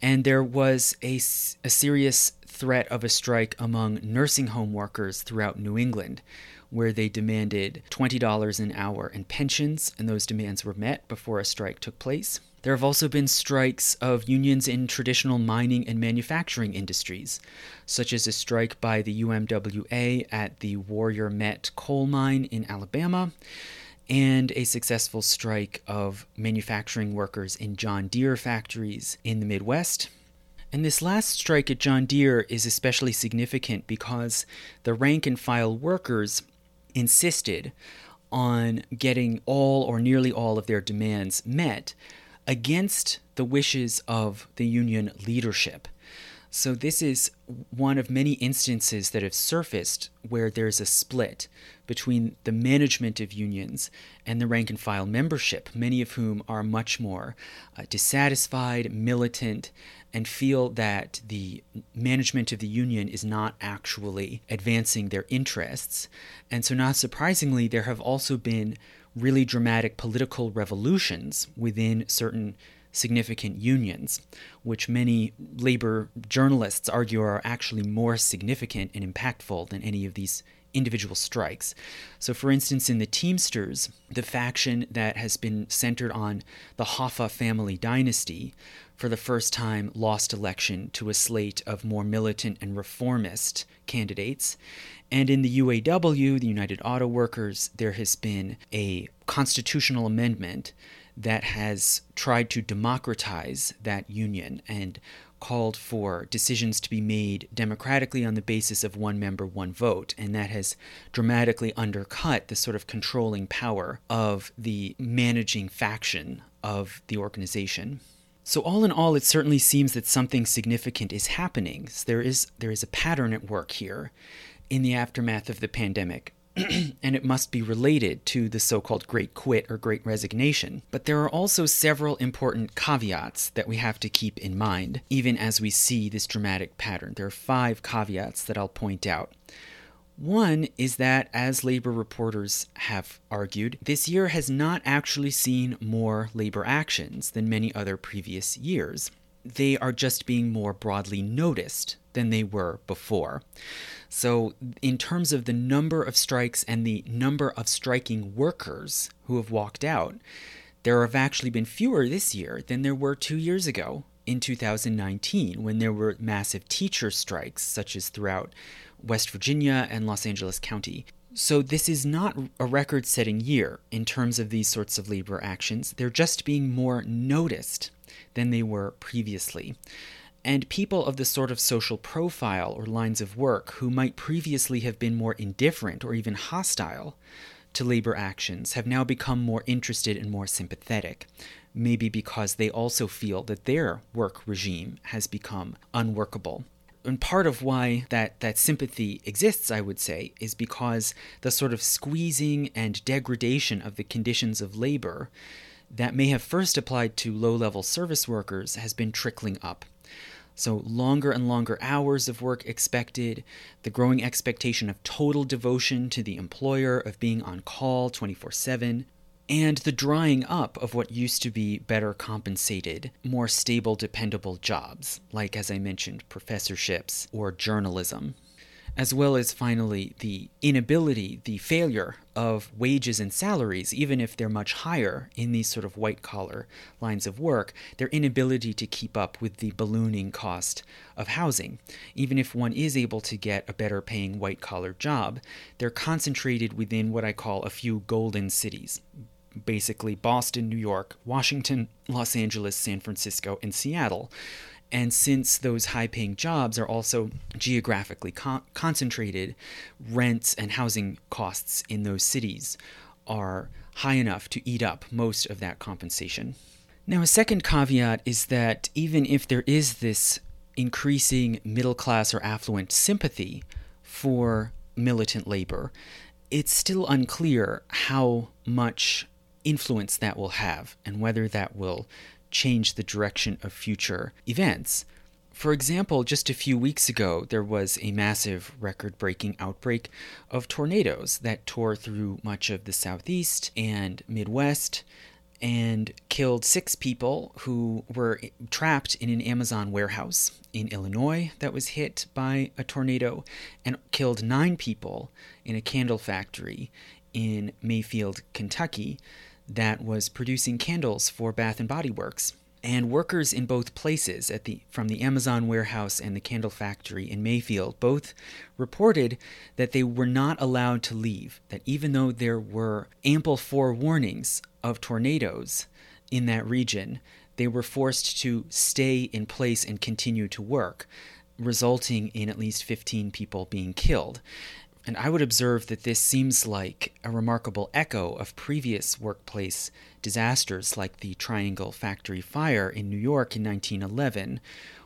and there was a, a serious threat of a strike among nursing home workers throughout New England, where they demanded $20 an hour in pensions, and those demands were met before a strike took place. There have also been strikes of unions in traditional mining and manufacturing industries, such as a strike by the UMWA at the Warrior Met coal mine in Alabama, and a successful strike of manufacturing workers in John Deere factories in the Midwest. And this last strike at John Deere is especially significant because the rank and file workers insisted on getting all or nearly all of their demands met against the wishes of the union leadership. So, this is one of many instances that have surfaced where there's a split between the management of unions and the rank and file membership, many of whom are much more uh, dissatisfied, militant, and feel that the management of the union is not actually advancing their interests. And so, not surprisingly, there have also been really dramatic political revolutions within certain significant unions, which many labor journalists argue are actually more significant and impactful than any of these individual strikes. So, for instance, in the Teamsters, the faction that has been centered on the Hoffa family dynasty for the first time lost election to a slate of more militant and reformist candidates. And in the UAW, the United Auto Workers, there has been a constitutional amendment that has tried to democratize that union and called for decisions to be made democratically on the basis of one member, one vote. And that has dramatically undercut the sort of controlling power of the managing faction of the organization. So all in all, it certainly seems that something significant is happening. There is there is a pattern at work here in the aftermath of the pandemic. and it must be related to the so called Great Quit or Great Resignation. But there are also several important caveats that we have to keep in mind, even as we see this dramatic pattern. There are five caveats that I'll point out. One is that, as labor reporters have argued, this year has not actually seen more labor actions than many other previous years. They are just being more broadly noticed than they were before. So, in terms of the number of strikes and the number of striking workers who have walked out, there have actually been fewer this year than there were two years ago in 2019 when there were massive teacher strikes, such as throughout West Virginia and Los Angeles County. So, this is not a record setting year in terms of these sorts of labor actions. They're just being more noticed than they were previously and people of the sort of social profile or lines of work who might previously have been more indifferent or even hostile to labor actions have now become more interested and more sympathetic, maybe because they also feel that their work regime has become unworkable. And part of why that, that sympathy exists, I would say, is because the sort of squeezing and degradation of the conditions of labor that may have first applied to low level service workers has been trickling up. So, longer and longer hours of work expected, the growing expectation of total devotion to the employer, of being on call 24 7, and the drying up of what used to be better compensated, more stable, dependable jobs, like, as I mentioned, professorships or journalism as well as finally the inability, the failure of wages and salaries, even if they're much higher in these sort of white collar lines of work, their inability to keep up with the ballooning cost of housing. Even if one is able to get a better paying white collar job, they're concentrated within what I call a few golden cities. Basically, Boston, New York, Washington, Los Angeles, San Francisco, and Seattle and since those high paying jobs are also geographically con- concentrated, rents and housing costs in those cities are high enough to eat up most of that compensation. Now, a second caveat is that even if there is this increasing middle class or affluent sympathy for militant labor, it's still unclear how much influence that will have and whether that will change the direction of future events. For example, just a few weeks ago, there was a massive record breaking outbreak of tornadoes that tore through much of the southeast and Midwest and killed six people who were trapped in an Amazon warehouse in Illinois that was hit by a tornado, and killed nine people in a candle factory in Mayfield, Kentucky, that was producing candles for Bath and Body Works. And workers in both places, at the from the Amazon warehouse and the candle factory in Mayfield, both reported that they were not allowed to leave. That even though there were ample forewarnings of tornadoes in that region, they were forced to stay in place and continue to work, resulting in at least 15 people being killed. And I would observe that this seems like a remarkable echo of previous workplace disasters like the Triangle Factory fire in New York in 1911,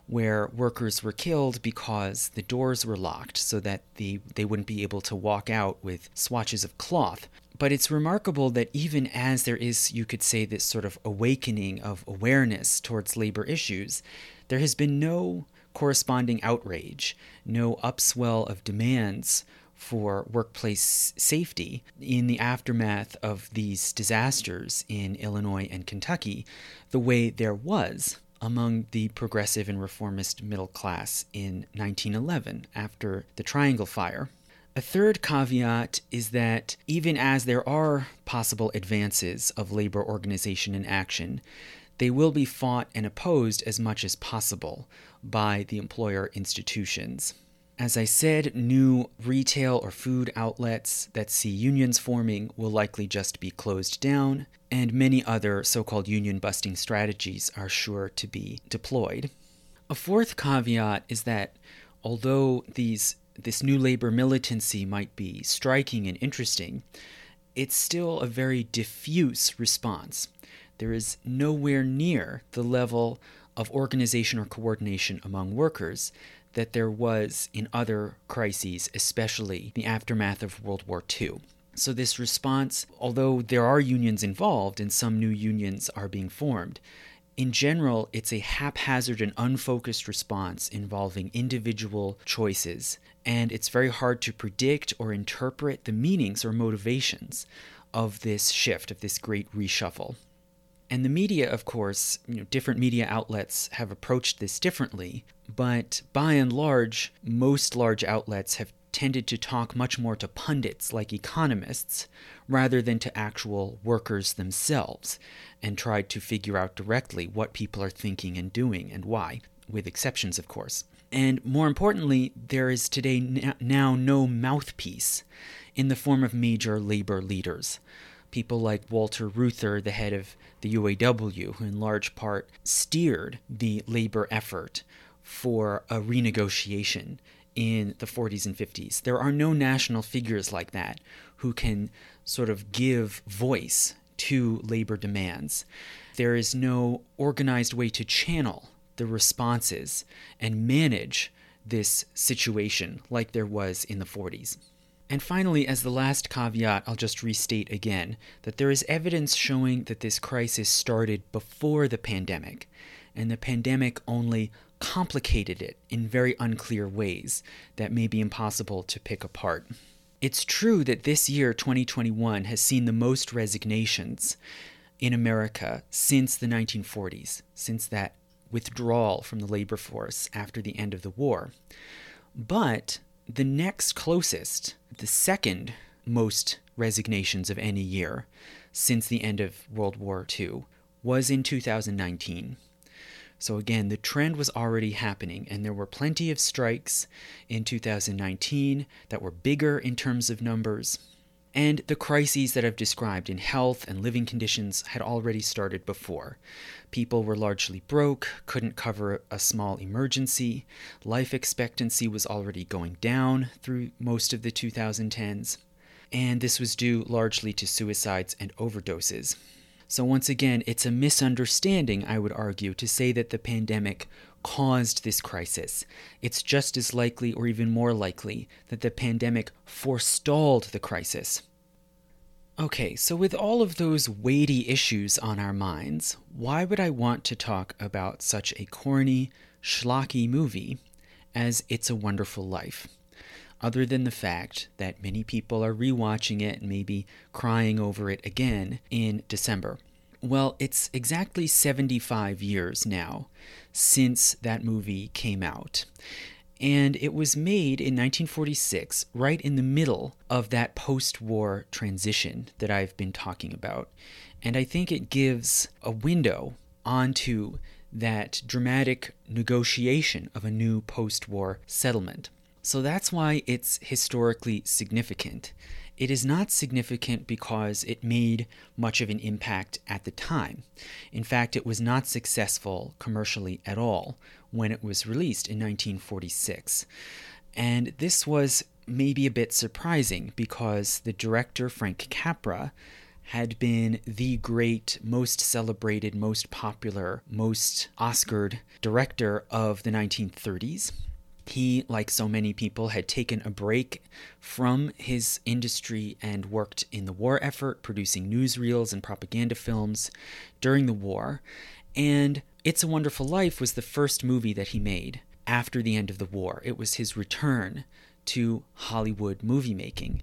where workers were killed because the doors were locked so that the, they wouldn't be able to walk out with swatches of cloth. But it's remarkable that even as there is, you could say, this sort of awakening of awareness towards labor issues, there has been no corresponding outrage, no upswell of demands for workplace safety in the aftermath of these disasters in Illinois and Kentucky, the way there was among the progressive and reformist middle class in 1911 after the Triangle Fire. A third caveat is that even as there are possible advances of labor organization and action, they will be fought and opposed as much as possible by the employer institutions. As I said, new retail or food outlets that see unions forming will likely just be closed down, and many other so called union busting strategies are sure to be deployed. A fourth caveat is that although these, this new labor militancy might be striking and interesting, it's still a very diffuse response. There is nowhere near the level of organization or coordination among workers that there was in other crises, especially the aftermath of World War II. So, this response, although there are unions involved and some new unions are being formed, in general, it's a haphazard and unfocused response involving individual choices, and it's very hard to predict or interpret the meanings or motivations of this shift, of this great reshuffle. And the media, of course, you know, different media outlets have approached this differently, but by and large, most large outlets have tended to talk much more to pundits like economists rather than to actual workers themselves and tried to figure out directly what people are thinking and doing and why, with exceptions, of course. And more importantly, there is today now no mouthpiece in the form of major labor leaders people like Walter Reuther, the head of the UAW, who in large part steered the labor effort for a renegotiation in the 40s and 50s. There are no national figures like that who can sort of give voice to labor demands. There is no organized way to channel the responses and manage this situation like there was in the 40s. And finally, as the last caveat, I'll just restate again that there is evidence showing that this crisis started before the pandemic, and the pandemic only complicated it in very unclear ways that may be impossible to pick apart. It's true that this year, 2021, has seen the most resignations in America since the 1940s, since that withdrawal from the labor force after the end of the war. But the next closest, the second most resignations of any year since the end of World War II, was in 2019. So, again, the trend was already happening, and there were plenty of strikes in 2019 that were bigger in terms of numbers. And the crises that I've described in health and living conditions had already started before. People were largely broke, couldn't cover a small emergency, life expectancy was already going down through most of the 2010s, and this was due largely to suicides and overdoses. So, once again, it's a misunderstanding, I would argue, to say that the pandemic caused this crisis. It's just as likely, or even more likely, that the pandemic forestalled the crisis. Okay, so with all of those weighty issues on our minds, why would I want to talk about such a corny, schlocky movie as It's a Wonderful Life? Other than the fact that many people are rewatching it and maybe crying over it again in December. Well, it's exactly 75 years now since that movie came out. And it was made in 1946, right in the middle of that post war transition that I've been talking about. And I think it gives a window onto that dramatic negotiation of a new post war settlement. So that's why it's historically significant. It is not significant because it made much of an impact at the time. In fact, it was not successful commercially at all when it was released in 1946. And this was maybe a bit surprising because the director, Frank Capra, had been the great, most celebrated, most popular, most Oscared director of the 1930s. He, like so many people, had taken a break from his industry and worked in the war effort, producing newsreels and propaganda films during the war. And It's a Wonderful Life was the first movie that he made after the end of the war. It was his return to Hollywood movie making.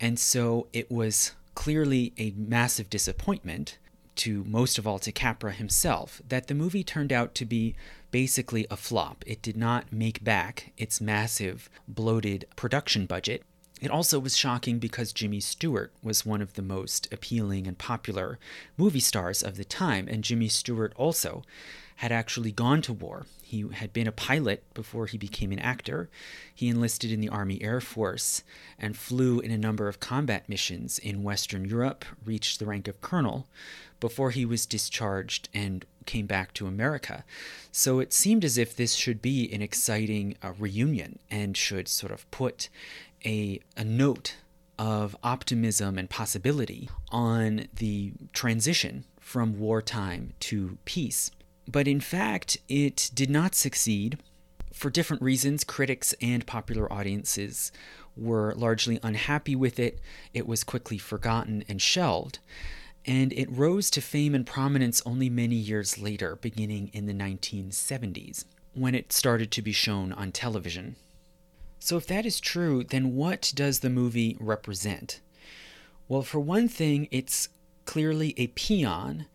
And so it was clearly a massive disappointment to most of all to Capra himself that the movie turned out to be basically a flop. It did not make back its massive, bloated production budget. It also was shocking because Jimmy Stewart was one of the most appealing and popular movie stars of the time, and Jimmy Stewart also had actually gone to war. He had been a pilot before he became an actor. He enlisted in the Army Air Force and flew in a number of combat missions in Western Europe, reached the rank of colonel before he was discharged and came back to America. So it seemed as if this should be an exciting uh, reunion and should sort of put a, a note of optimism and possibility on the transition from wartime to peace. But in fact, it did not succeed. For different reasons, critics and popular audiences were largely unhappy with it. It was quickly forgotten and shelved. And it rose to fame and prominence only many years later, beginning in the 1970s, when it started to be shown on television. So, if that is true, then what does the movie represent? Well, for one thing, it's clearly a paean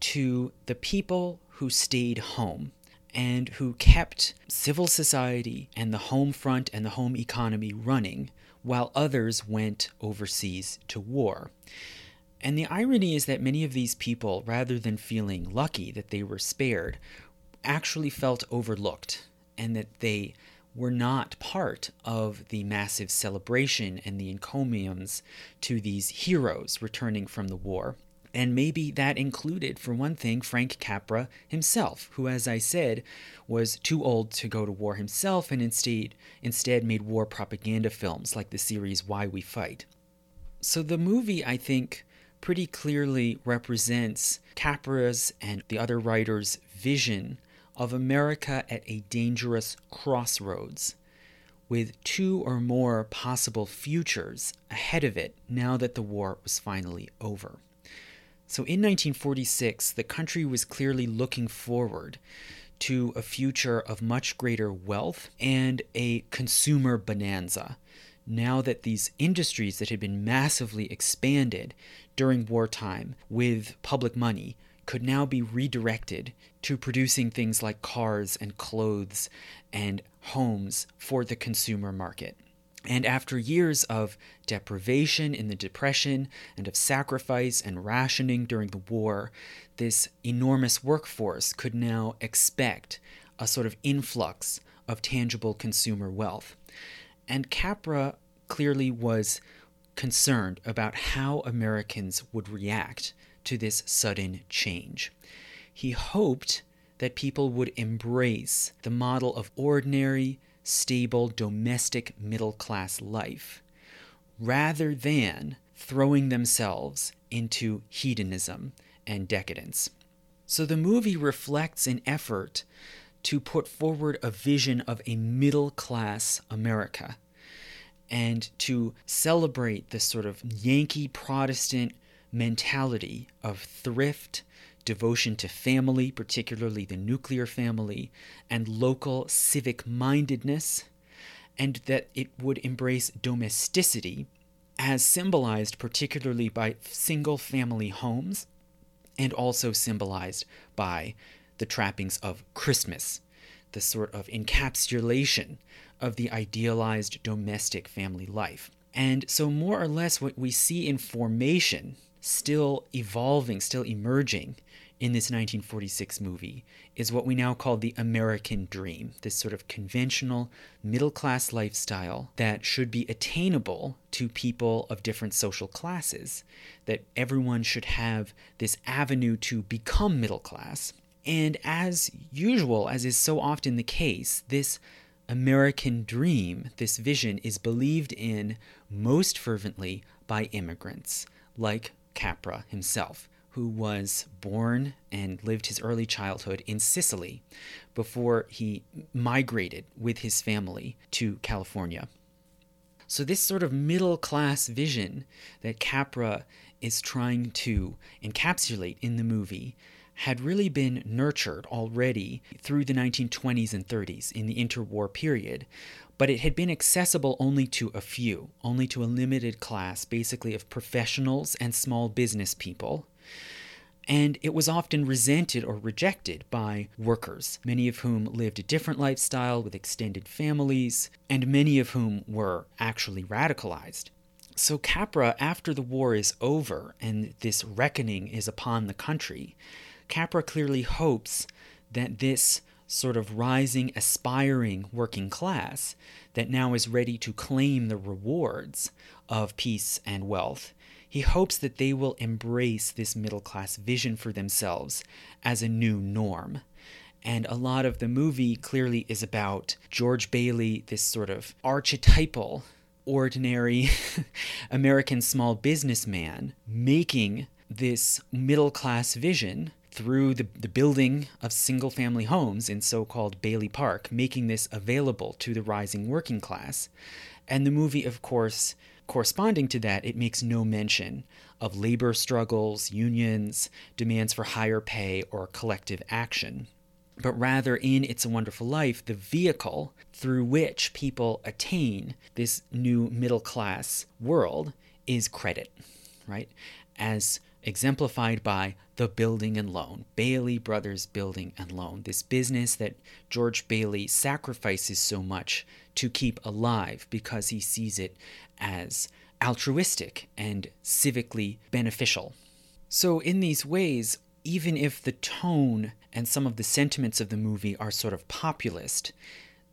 to the people who stayed home and who kept civil society and the home front and the home economy running while others went overseas to war. And the irony is that many of these people, rather than feeling lucky that they were spared, actually felt overlooked and that they were not part of the massive celebration and the encomiums to these heroes returning from the war. And maybe that included, for one thing, Frank Capra himself, who, as I said, was too old to go to war himself and instead, instead made war propaganda films like the series Why We Fight. So the movie, I think, pretty clearly represents Capra's and the other writers' vision of America at a dangerous crossroads, with two or more possible futures ahead of it now that the war was finally over. So in 1946, the country was clearly looking forward to a future of much greater wealth and a consumer bonanza. Now that these industries that had been massively expanded during wartime with public money could now be redirected to producing things like cars and clothes and homes for the consumer market. And after years of deprivation in the Depression and of sacrifice and rationing during the war, this enormous workforce could now expect a sort of influx of tangible consumer wealth. And Capra clearly was concerned about how Americans would react to this sudden change. He hoped that people would embrace the model of ordinary, stable domestic middle class life, rather than throwing themselves into hedonism and decadence. So the movie reflects an effort to put forward a vision of a middle class America and to celebrate this sort of Yankee Protestant mentality of thrift devotion to family, particularly the nuclear family, and local civic mindedness, and that it would embrace domesticity, as symbolized particularly by single family homes and also symbolized by the trappings of Christmas, the sort of encapsulation of the idealized domestic family life. And so, more or less, what we see in formation, still evolving, still emerging in this 1946 movie, is what we now call the American dream this sort of conventional middle class lifestyle that should be attainable to people of different social classes, that everyone should have this avenue to become middle class. And as usual, as is so often the case, this American dream, this vision, is believed in most fervently by immigrants, like Capra himself, who was born and lived his early childhood in Sicily before he migrated with his family to California. So, this sort of middle class vision that Capra is trying to encapsulate in the movie had really been nurtured already through the 1920s and 30s in the interwar period, but it had been accessible only to a few, only to a limited class, basically of professionals and small business people. And it was often resented or rejected by workers, many of whom lived a different lifestyle with extended families, and many of whom were actually radicalized. So, Capra, after the war is over and this reckoning is upon the country, Capra clearly hopes that this sort of rising, aspiring working class that now is ready to claim the rewards of peace and wealth, he hopes that they will embrace this middle class vision for themselves as a new norm. And a lot of the movie clearly is about George Bailey, this sort of archetypal, ordinary American small businessman, making this middle class vision through the, the building of single family homes in so called Bailey Park, making this available to the rising working class. And the movie, of course, corresponding to that, it makes no mention of labor struggles, unions, demands for higher pay, or collective action. But rather, in It's a Wonderful Life, the vehicle through which people attain this new middle class world is credit, right? As exemplified by the building and loan, Bailey Brothers Building and Loan, this business that George Bailey sacrifices so much to keep alive because he sees it as altruistic and civically beneficial. So, in these ways, even if the tone and some of the sentiments of the movie are sort of populist,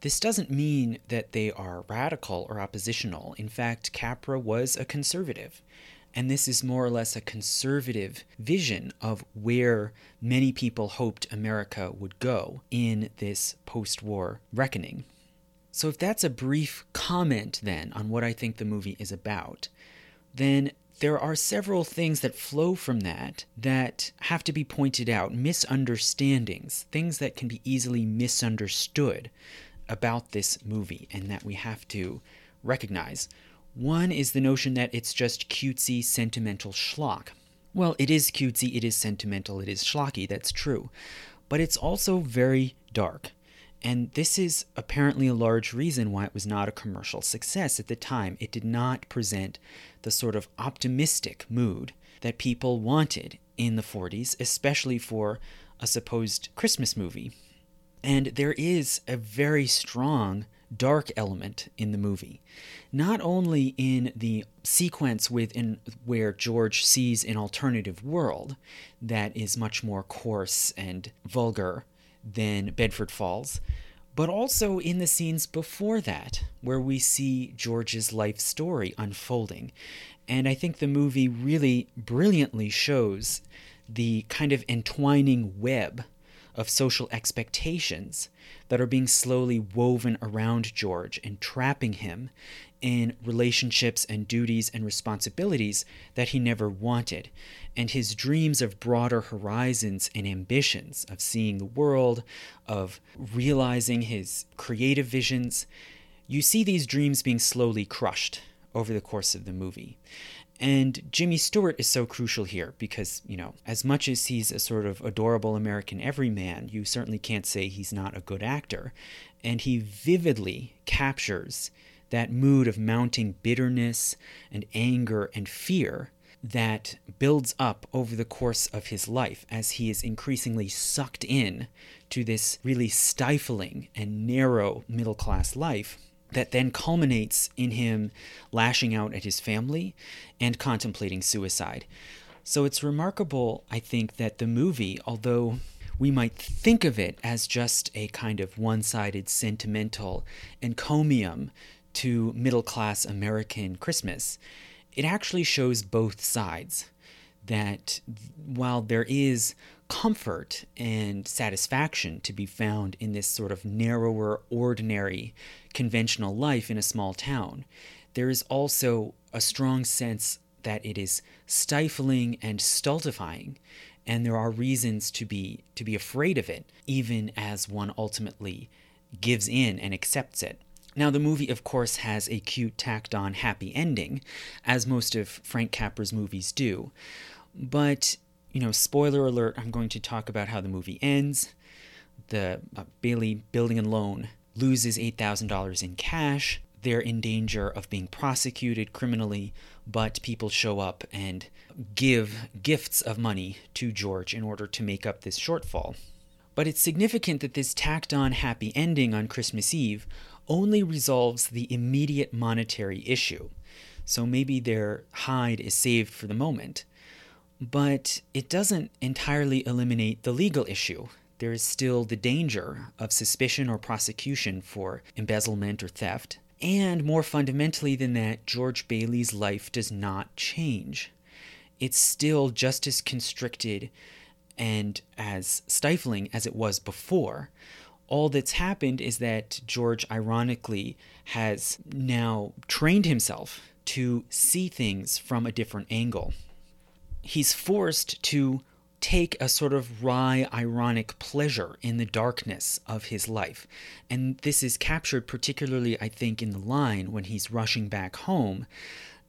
this doesn't mean that they are radical or oppositional. In fact, Capra was a conservative. And this is more or less a conservative vision of where many people hoped America would go in this post war reckoning. So, if that's a brief comment then on what I think the movie is about, then there are several things that flow from that that have to be pointed out misunderstandings, things that can be easily misunderstood about this movie, and that we have to recognize. One is the notion that it's just cutesy, sentimental schlock. Well, it is cutesy, it is sentimental, it is schlocky, that's true. But it's also very dark. And this is apparently a large reason why it was not a commercial success at the time. It did not present the sort of optimistic mood that people wanted in the 40s, especially for a supposed Christmas movie. And there is a very strong dark element in the movie. Not only in the sequence within where George sees an alternative world that is much more coarse and vulgar than Bedford Falls, but also in the scenes before that, where we see George's life story unfolding. And I think the movie really brilliantly shows the kind of entwining web of social expectations that are being slowly woven around George and trapping him in relationships and duties and responsibilities that he never wanted, and his dreams of broader horizons and ambitions, of seeing the world, of realizing his creative visions. You see these dreams being slowly crushed over the course of the movie. And Jimmy Stewart is so crucial here because, you know, as much as he's a sort of adorable American everyman, you certainly can't say he's not a good actor. And he vividly captures that mood of mounting bitterness and anger and fear that builds up over the course of his life as he is increasingly sucked in to this really stifling and narrow middle class life that then culminates in him lashing out at his family and contemplating suicide. So it's remarkable, I think, that the movie, although we might think of it as just a kind of one sided sentimental encomium to middle class American Christmas, it actually shows both sides. That while there is comfort and satisfaction to be found in this sort of narrower, ordinary, conventional life in a small town, there is also a strong sense that it is stifling and stultifying and there are reasons to be to be afraid of it even as one ultimately gives in and accepts it. Now the movie of course has a cute tacked on happy ending as most of frank capra's movies do but you know spoiler alert i'm going to talk about how the movie ends the uh, bailey building and loan loses $8000 in cash they're in danger of being prosecuted criminally, but people show up and give gifts of money to George in order to make up this shortfall. But it's significant that this tacked on happy ending on Christmas Eve only resolves the immediate monetary issue. So maybe their hide is saved for the moment. But it doesn't entirely eliminate the legal issue. There is still the danger of suspicion or prosecution for embezzlement or theft. And more fundamentally than that, George Bailey's life does not change. It's still just as constricted and as stifling as it was before. All that's happened is that George, ironically, has now trained himself to see things from a different angle. He's forced to take a sort of wry, ironic pleasure in the darkness of his life. And this is captured particularly, I think, in the line when he's rushing back home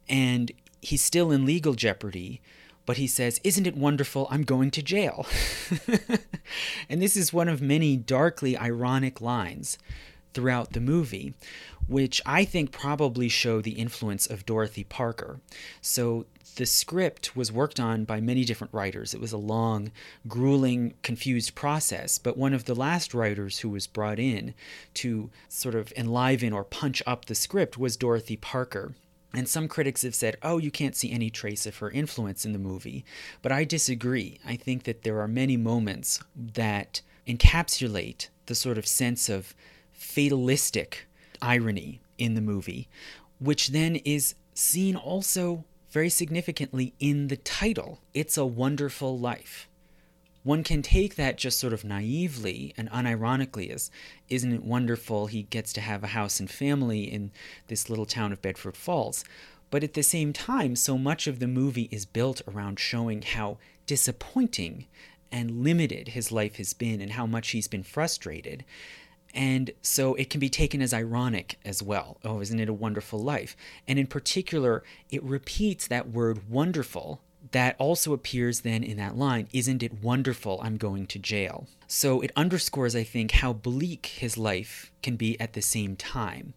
and he's still in legal jeopardy. But he says, Isn't it wonderful? I'm going to jail. and this is one of many darkly ironic lines throughout the movie, which I think probably show the influence of Dorothy Parker. So the script was worked on by many different writers. It was a long, grueling, confused process, but one of the last writers who was brought in to sort of enliven or punch up the script was Dorothy Parker. And some critics have said, oh, you can't see any trace of her influence in the movie. But I disagree. I think that there are many moments that encapsulate the sort of sense of fatalistic irony in the movie, which then is seen also very significantly in the title It's a Wonderful Life. One can take that just sort of naively and unironically as, isn't it wonderful he gets to have a house and family in this little town of Bedford Falls? But at the same time, so much of the movie is built around showing how disappointing and limited his life has been and how much he's been frustrated and so it can be taken as ironic as well. Oh, isn't it a wonderful life? And in particular, it repeats that word wonderful that also appears then in that line Isn't it wonderful? I'm going to jail. So it underscores, I think, how bleak his life can be at the same time.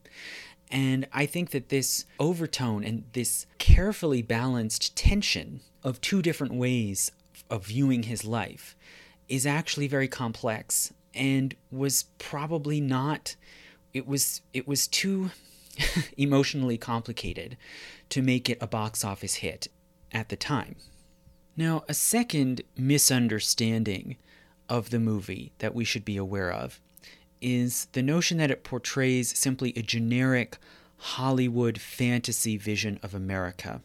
And I think that this overtone and this carefully balanced tension of two different ways of viewing his life is actually very complex and was probably not it was it was too emotionally complicated to make it a box office hit at the time. Now, a second misunderstanding of the movie that we should be aware of is the notion that it portrays simply a generic Hollywood fantasy vision of America.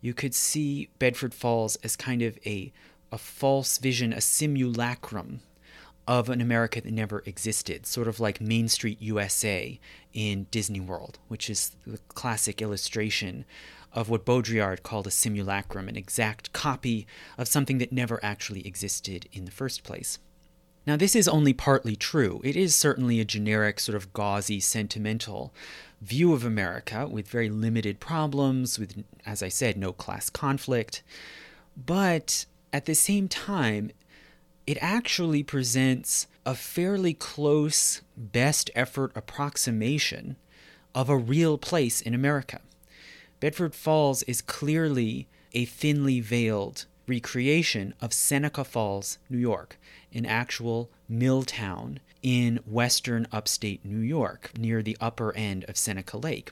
You could see Bedford Falls as kind of a, a false vision, a simulacrum of an America that never existed, sort of like Main Street USA in Disney World, which is the classic illustration of what Baudrillard called a simulacrum, an exact copy of something that never actually existed in the first place. Now, this is only partly true. It is certainly a generic, sort of gauzy, sentimental view of America with very limited problems, with, as I said, no class conflict. But at the same time, it actually presents a fairly close best effort approximation of a real place in America. Bedford Falls is clearly a thinly veiled recreation of Seneca Falls, New York, an actual mill town in western upstate New York, near the upper end of Seneca Lake.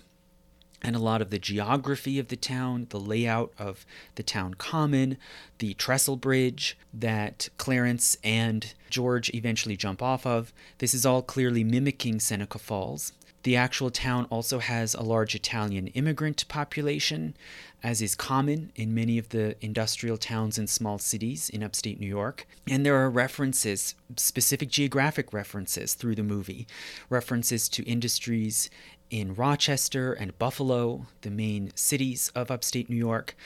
And a lot of the geography of the town, the layout of the town common, the trestle bridge that Clarence and George eventually jump off of, this is all clearly mimicking Seneca Falls. The actual town also has a large Italian immigrant population, as is common in many of the industrial towns and small cities in upstate New York. And there are references, specific geographic references through the movie, references to industries in Rochester and Buffalo, the main cities of upstate New York.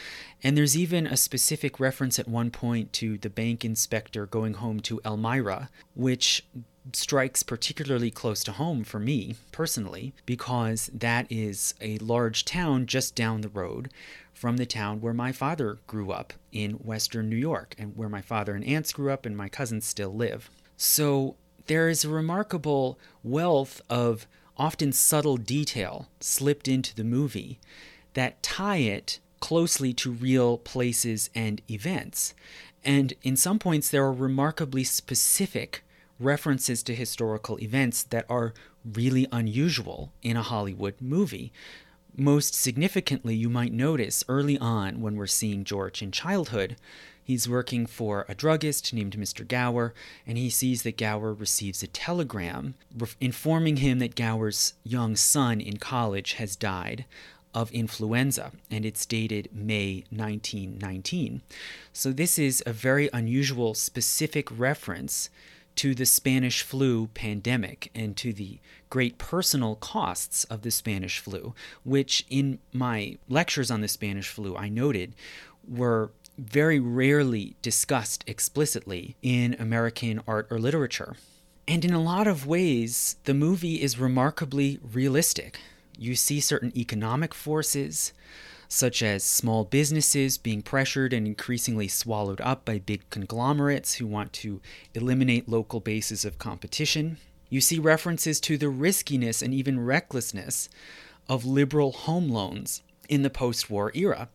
And there's even a specific reference at one point to the bank inspector going home to Elmira, which strikes particularly close to home for me personally, because that is a large town just down the road from the town where my father grew up in western New York, and where my father and aunts grew up, and my cousins still live. So there is a remarkable wealth of often subtle detail slipped into the movie that tie it closely to real places and events. And in some points, there are remarkably specific references to historical events that are really unusual in a Hollywood movie. Most significantly, you might notice early on when we're seeing George in childhood, He's working for a druggist named Mr. Gower, and he sees that Gower receives a telegram informing him that Gower's young son in college has died of influenza, and it's dated May 1919. So, this is a very unusual, specific reference to the Spanish flu pandemic and to the great personal costs of the Spanish flu, which in my lectures on the Spanish flu I noted were very rarely discussed explicitly in American art or literature. And in a lot of ways, the movie is remarkably realistic. You see certain economic forces, such as small businesses being pressured and increasingly swallowed up by big conglomerates who want to eliminate local bases of competition. You see references to the riskiness and even recklessness of liberal home loans in the post war era,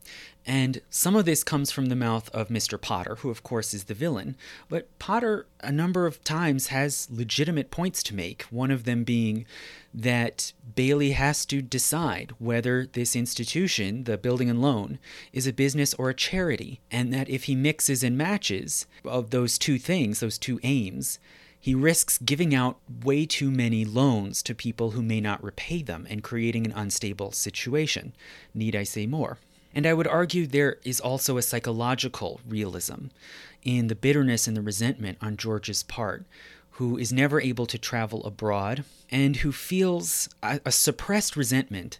and some of this comes from the mouth of Mr. Potter, who, of course, is the villain. But Potter, a number of times, has legitimate points to make. One of them being that Bailey has to decide whether this institution, the building and loan, is a business or a charity. And that if he mixes and matches of those two things, those two aims, he risks giving out way too many loans to people who may not repay them and creating an unstable situation. Need I say more? And I would argue there is also a psychological realism in the bitterness and the resentment on George's part, who is never able to travel abroad and who feels a, a suppressed resentment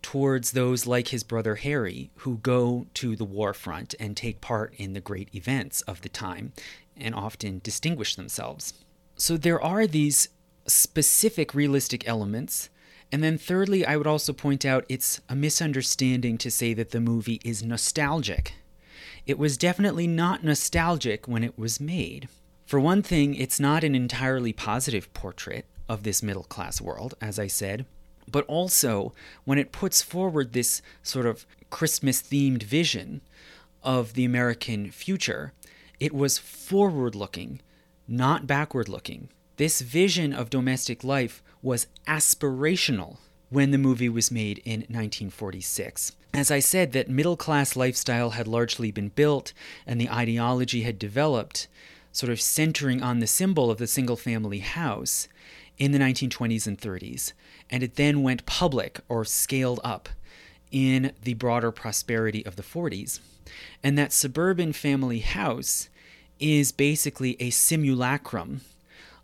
towards those like his brother Harry who go to the war front and take part in the great events of the time and often distinguish themselves. So there are these specific realistic elements and then, thirdly, I would also point out it's a misunderstanding to say that the movie is nostalgic. It was definitely not nostalgic when it was made. For one thing, it's not an entirely positive portrait of this middle class world, as I said, but also when it puts forward this sort of Christmas themed vision of the American future, it was forward looking, not backward looking. This vision of domestic life was aspirational when the movie was made in 1946. As I said, that middle class lifestyle had largely been built and the ideology had developed, sort of centering on the symbol of the single family house in the 1920s and 30s. And it then went public or scaled up in the broader prosperity of the 40s. And that suburban family house is basically a simulacrum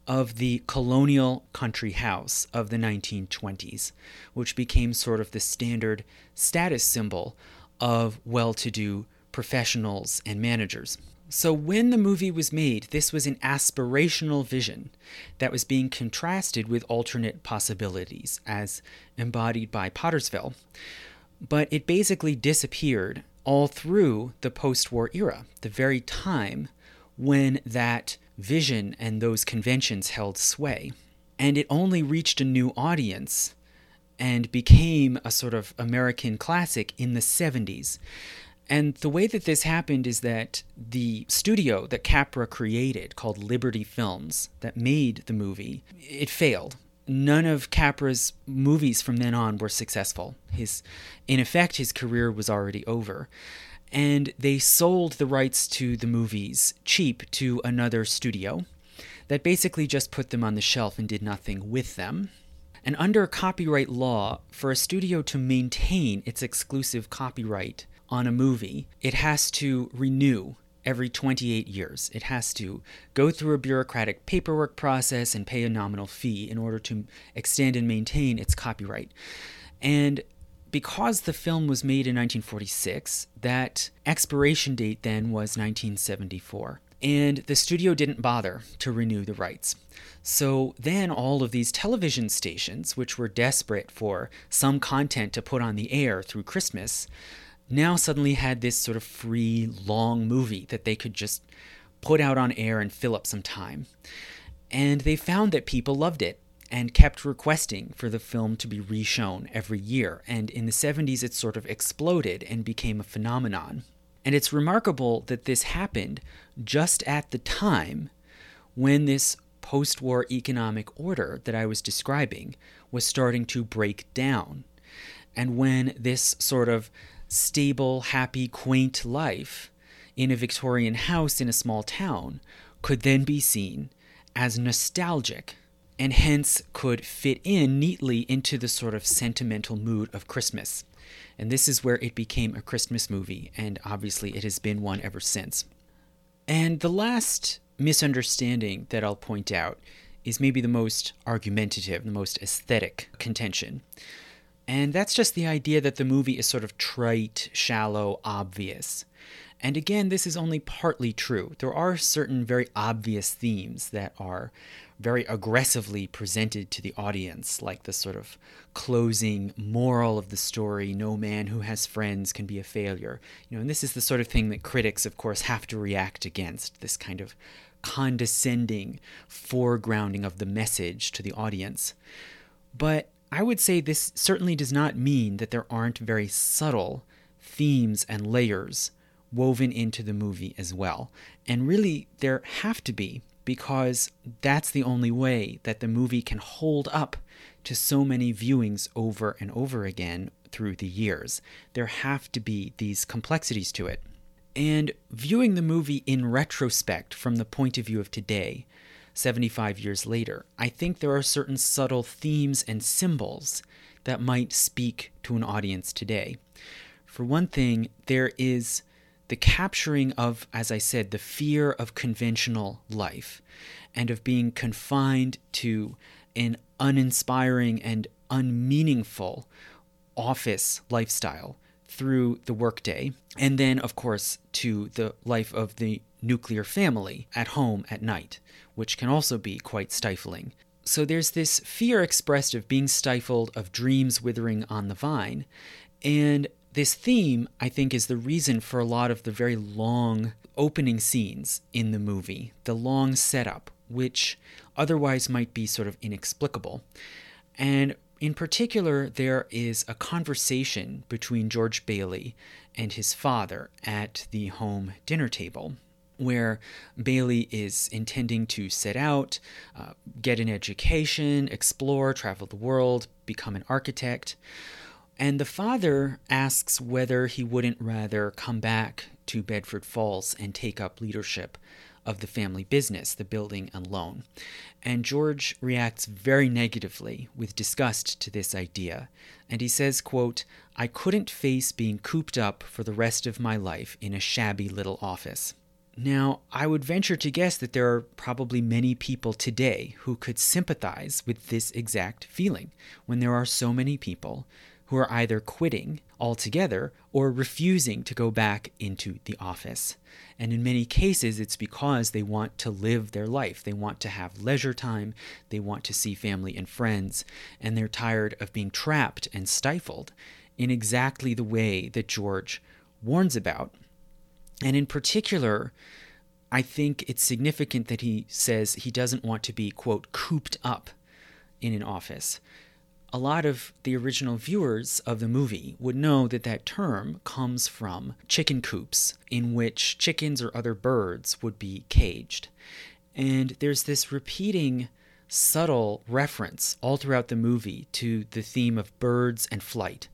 of the colonial country house of the 1920s, which became sort of the standard status symbol of well to do professionals and managers. So, when the movie was made, this was an aspirational vision that was being contrasted with alternate possibilities as embodied by Pottersville. But it basically disappeared all through the post war era, the very time when that vision and those conventions held sway. And it only reached a new audience and became a sort of American classic in the 70s. And the way that this happened is that the studio that Capra created, called Liberty Films, that made the movie, it failed. None of Capra's movies from then on were successful. His, in effect, his career was already over. And they sold the rights to the movies cheap to another studio that basically just put them on the shelf and did nothing with them. And under copyright law, for a studio to maintain its exclusive copyright on a movie, it has to renew every 28 years. It has to go through a bureaucratic paperwork process and pay a nominal fee in order to extend and maintain its copyright. And because the film was made in 1946, that expiration date then was 1974 and the studio didn't bother to renew the rights. So then all of these television stations, which were desperate for some content to put on the air through Christmas, now suddenly had this sort of free, long movie that they could just put out on air and fill up some time. And they found that people loved it and kept requesting for the film to be reshown every year. And in the 70s, it sort of exploded and became a phenomenon. And it's remarkable that this happened just at the time when this post war economic order that I was describing was starting to break down. And when this sort of stable, happy, quaint life in a Victorian house in a small town could then be seen as nostalgic and hence could fit in neatly into the sort of sentimental mood of Christmas. And this is where it became a Christmas movie, and obviously it has been one ever since. And the last misunderstanding that I'll point out is maybe the most argumentative, the most aesthetic contention. And that's just the idea that the movie is sort of trite, shallow, obvious. And again, this is only partly true. There are certain very obvious themes that are very aggressively presented to the audience, like the sort of closing moral of the story no man who has friends can be a failure. You know, and this is the sort of thing that critics, of course, have to react against this kind of condescending foregrounding of the message to the audience. But I would say this certainly does not mean that there aren't very subtle themes and layers woven into the movie as well. And really, there have to be because that's the only way that the movie can hold up to so many viewings over and over again through the years. There have to be these complexities to it. And viewing the movie in retrospect from the point of view of today, 75 years later, I think there are certain subtle themes and symbols that might speak to an audience today. For one thing, there is the capturing of, as I said, the fear of conventional life and of being confined to an uninspiring and unmeaningful office lifestyle through the workday, and then, of course, to the life of the nuclear family at home at night, which can also be quite stifling. So there's this fear expressed of being stifled, of dreams withering on the vine, and this theme, I think, is the reason for a lot of the very long opening scenes in the movie, the long setup, which otherwise might be sort of inexplicable. And in particular, there is a conversation between George Bailey and his father at the home dinner table, where Bailey is intending to set out, uh, get an education, explore, travel the world, become an architect. And the father asks whether he wouldn't rather come back to Bedford Falls and take up leadership of the family business, the building and loan. And George reacts very negatively with disgust to this idea. And he says, quote, I couldn't face being cooped up for the rest of my life in a shabby little office. Now, I would venture to guess that there are probably many people today who could sympathize with this exact feeling when there are so many people who are either quitting altogether or refusing to go back into the office. And in many cases, it's because they want to live their life. They want to have leisure time, they want to see family and friends, and they're tired of being trapped and stifled in exactly the way that George warns about. And in particular, I think it's significant that he says he doesn't want to be, quote, cooped up in an office a lot of the original viewers of the movie would know that that term comes from chicken coops in which chickens or other birds would be caged. And there's this repeating subtle reference all throughout the movie to the theme of birds and flight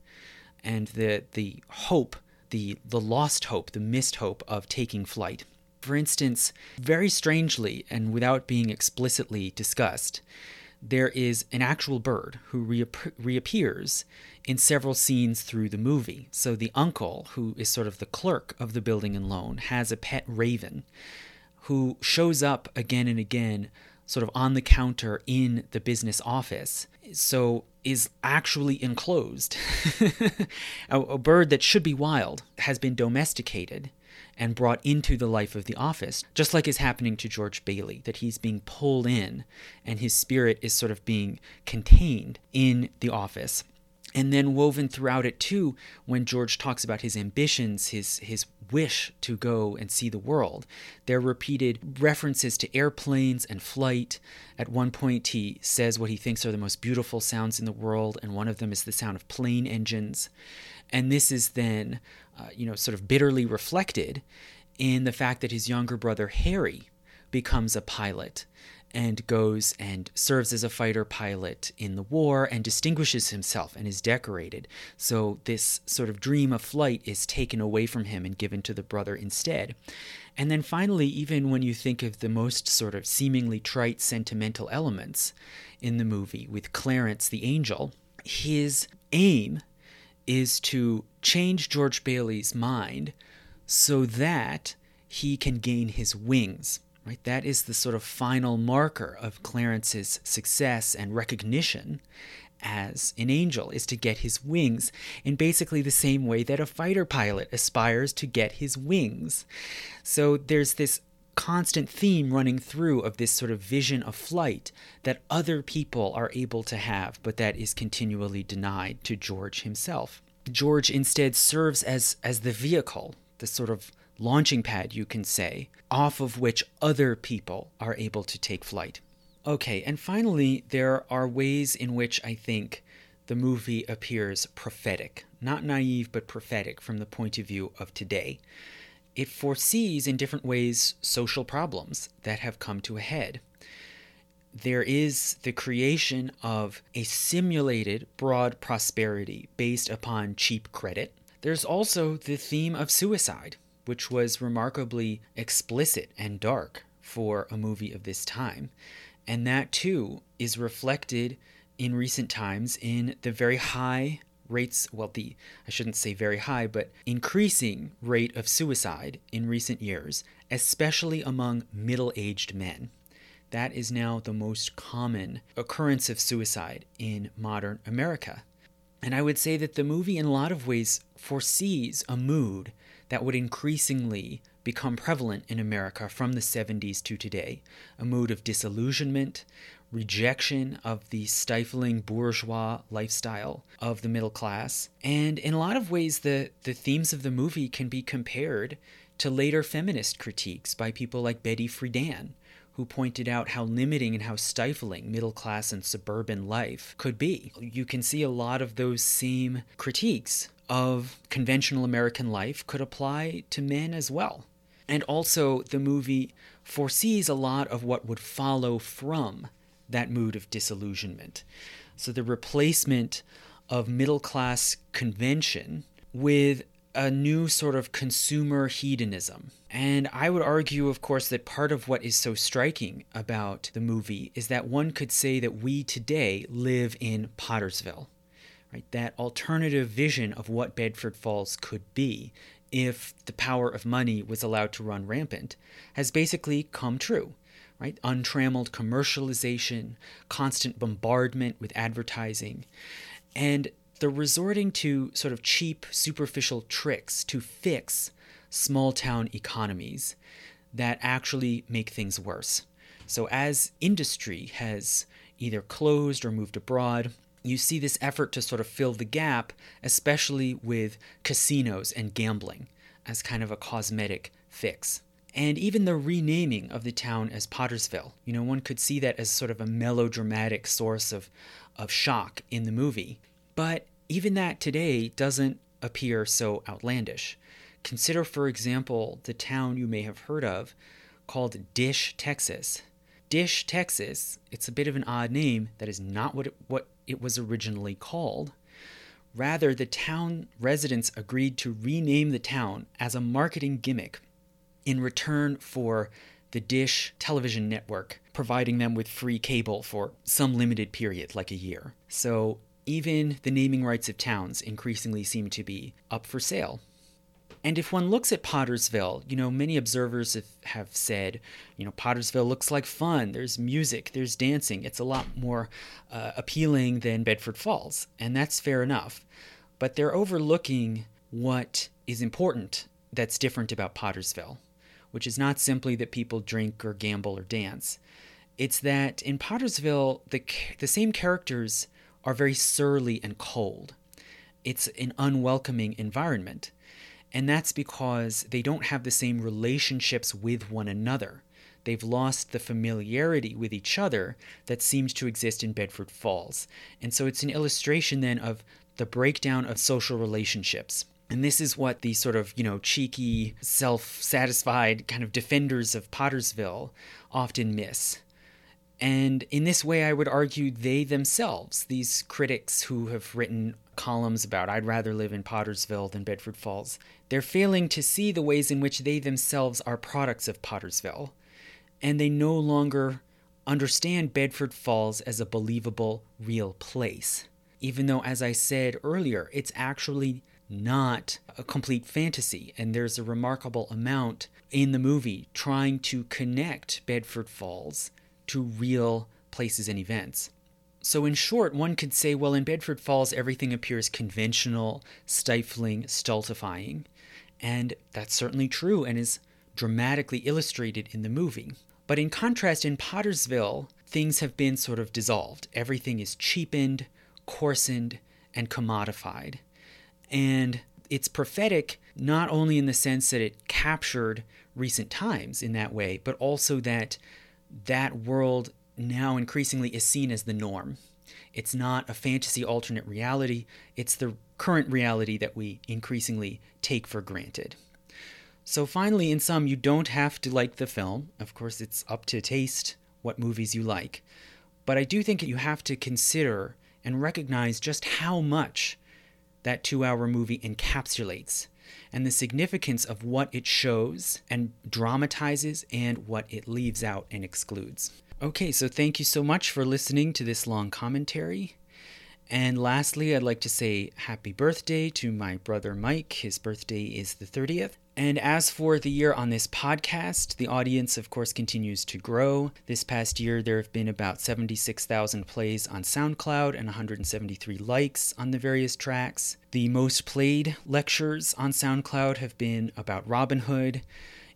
and the the hope, the the lost hope, the missed hope of taking flight. For instance, very strangely and without being explicitly discussed, there is an actual bird who reappears in several scenes through the movie. So the uncle, who is sort of the clerk of the building and loan, has a pet raven who shows up again and again sort of on the counter in the business office. So is actually enclosed. a, a bird that should be wild has been domesticated and brought into the life of the office, just like is happening to George Bailey, that he's being pulled in and his spirit is sort of being contained in the office. And then woven throughout it too when george talks about his ambitions his his wish to go and see the world there are repeated references to airplanes and flight. At one point he says what he thinks are the most beautiful sounds in the world and one of them is the sound of plane engines. And this is then uh, you know sort of bitterly reflected in the fact that his younger brother harry becomes a pilot and goes and serves as a fighter pilot in the war and distinguishes himself and is decorated. So this sort of dream of flight is taken away from him and given to the brother instead. And then finally, even when you think of the most sort of seemingly trite sentimental elements in the movie with Clarence the angel, his aim is to change George Bailey's mind so that he can gain his wings right? That is the sort of final marker of Clarence's success and recognition as an angel is to get his wings in basically the same way that a fighter pilot aspires to get his wings. So there's this constant theme running through of this sort of vision of flight that other people are able to have, but that is continually denied to George himself. George instead serves as as the vehicle, the sort of launching pad, you can say, off of which other people are able to take flight. Okay, and finally, there are ways in which I think the movie appears prophetic, not naive, but prophetic from the point of view of today. It foresees in different ways social problems that have come to a head. There is the creation of a simulated broad prosperity based upon cheap credit. There's also the theme of suicide which was remarkably explicit and dark for a movie of this time. And that too is reflected in recent times in the very high rates, well, the, I shouldn't say very high, but increasing rate of suicide in recent years, especially among middle aged men. That is now the most common occurrence of suicide in modern America. And I would say that the movie, in a lot of ways, foresees a mood that would increasingly become prevalent in America from the 70s to today a mood of disillusionment, rejection of the stifling bourgeois lifestyle of the middle class. And in a lot of ways, the, the themes of the movie can be compared to later feminist critiques by people like Betty Friedan, who pointed out how limiting and how stifling middle class and suburban life could be. You can see a lot of those same critiques of conventional American life could apply to men as well. And also, the movie foresees a lot of what would follow from that mood of disillusionment. So, the replacement of middle class convention with a new sort of consumer hedonism. And I would argue, of course, that part of what is so striking about the movie is that one could say that we today live in Pottersville right? That alternative vision of what Bedford Falls could be if the power of money was allowed to run rampant has basically come true. Right? Untrammeled commercialization, constant bombardment with advertising, and the resorting to sort of cheap, superficial tricks to fix small town economies that actually make things worse. So, as industry has either closed or moved abroad, you see this effort to sort of fill the gap, especially with casinos and gambling as kind of a cosmetic fix. And even the renaming of the town as Pottersville. You know, one could see that as sort of a melodramatic source of, of shock in the movie. But even that today doesn't appear so outlandish. Consider, for example, the town you may have heard of called Dish, Texas. Dish, Texas, it's a bit of an odd name. That is not what it, what it was originally called. Rather, the town residents agreed to rename the town as a marketing gimmick in return for the Dish television network providing them with free cable for some limited period, like a year. So even the naming rights of towns increasingly seem to be up for sale. And if one looks at Pottersville, you know, many observers have, said, you know, Pottersville looks like fun. There's music, there's dancing. It's a lot more uh, appealing than Bedford Falls. And that's fair enough. But they're overlooking what is important that's different about Pottersville, which is not simply that people drink or gamble or dance. It's that in Pottersville, the, the same characters are very surly and cold. It's an unwelcoming environment. And that's because they don't have the same relationships with one another. They've lost the familiarity with each other that seems to exist in Bedford Falls. And so it's an illustration then of the breakdown of social relationships. And this is what the sort of, you know, cheeky, self satisfied kind of defenders of Pottersville often miss. And in this way, I would argue they themselves, these critics who have written columns about I'd rather live in Pottersville than Bedford Falls, they're failing to see the ways in which they themselves are products of Pottersville, and they no longer understand Bedford Falls as a believable, real place. Even though, as I said earlier, it's actually not a complete fantasy, and there's a remarkable amount in the movie trying to connect Bedford Falls to real places and events. So, in short, one could say, well, in Bedford Falls, everything appears conventional, stifling, stultifying. And that's certainly true and is dramatically illustrated in the movie. But in contrast, in Pottersville, things have been sort of dissolved. Everything is cheapened, coarsened, and commodified. And it's prophetic not only in the sense that it captured recent times in that way, but also that that world now increasingly is seen as the norm. It's not a fantasy alternate reality, it's the current reality that we increasingly take for granted. So, finally, in sum, you don't have to like the film. Of course, it's up to taste what movies you like. But I do think you have to consider and recognize just how much that two hour movie encapsulates and the significance of what it shows and dramatizes and what it leaves out and excludes. Okay, so thank you so much for listening to this long commentary. And lastly, I'd like to say happy birthday to my brother Mike. His birthday is the 30th. And as for the year on this podcast, the audience, of course, continues to grow. This past year, there have been about 76,000 plays on SoundCloud and 173 likes on the various tracks. The most played lectures on SoundCloud have been about Robin Hood.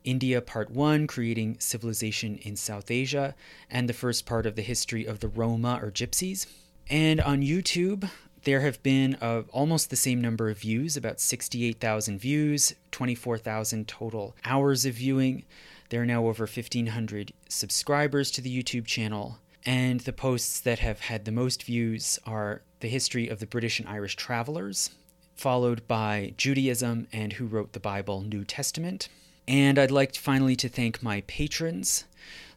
India Part 1, Creating Civilization in South Asia, and the first part of the history of the Roma or Gypsies. And on YouTube, there have been uh, almost the same number of views, about 68,000 views, 24,000 total hours of viewing. There are now over 1,500 subscribers to the YouTube channel. And the posts that have had the most views are the history of the British and Irish travelers, followed by Judaism and who wrote the Bible, New Testament. And I'd like finally to thank my patrons.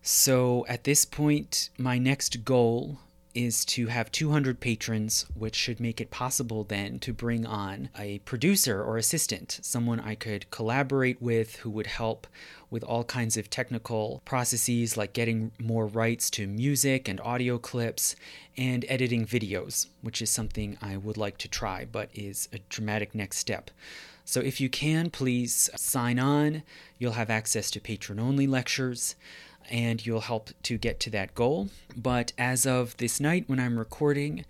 So at this point, my next goal is to have 200 patrons, which should make it possible then to bring on a producer or assistant, someone I could collaborate with who would help with all kinds of technical processes like getting more rights to music and audio clips and editing videos, which is something I would like to try but is a dramatic next step. So if you can, please sign on. You'll have access to patron only lectures and you'll help to get to that goal. But as of this night, when I'm recording,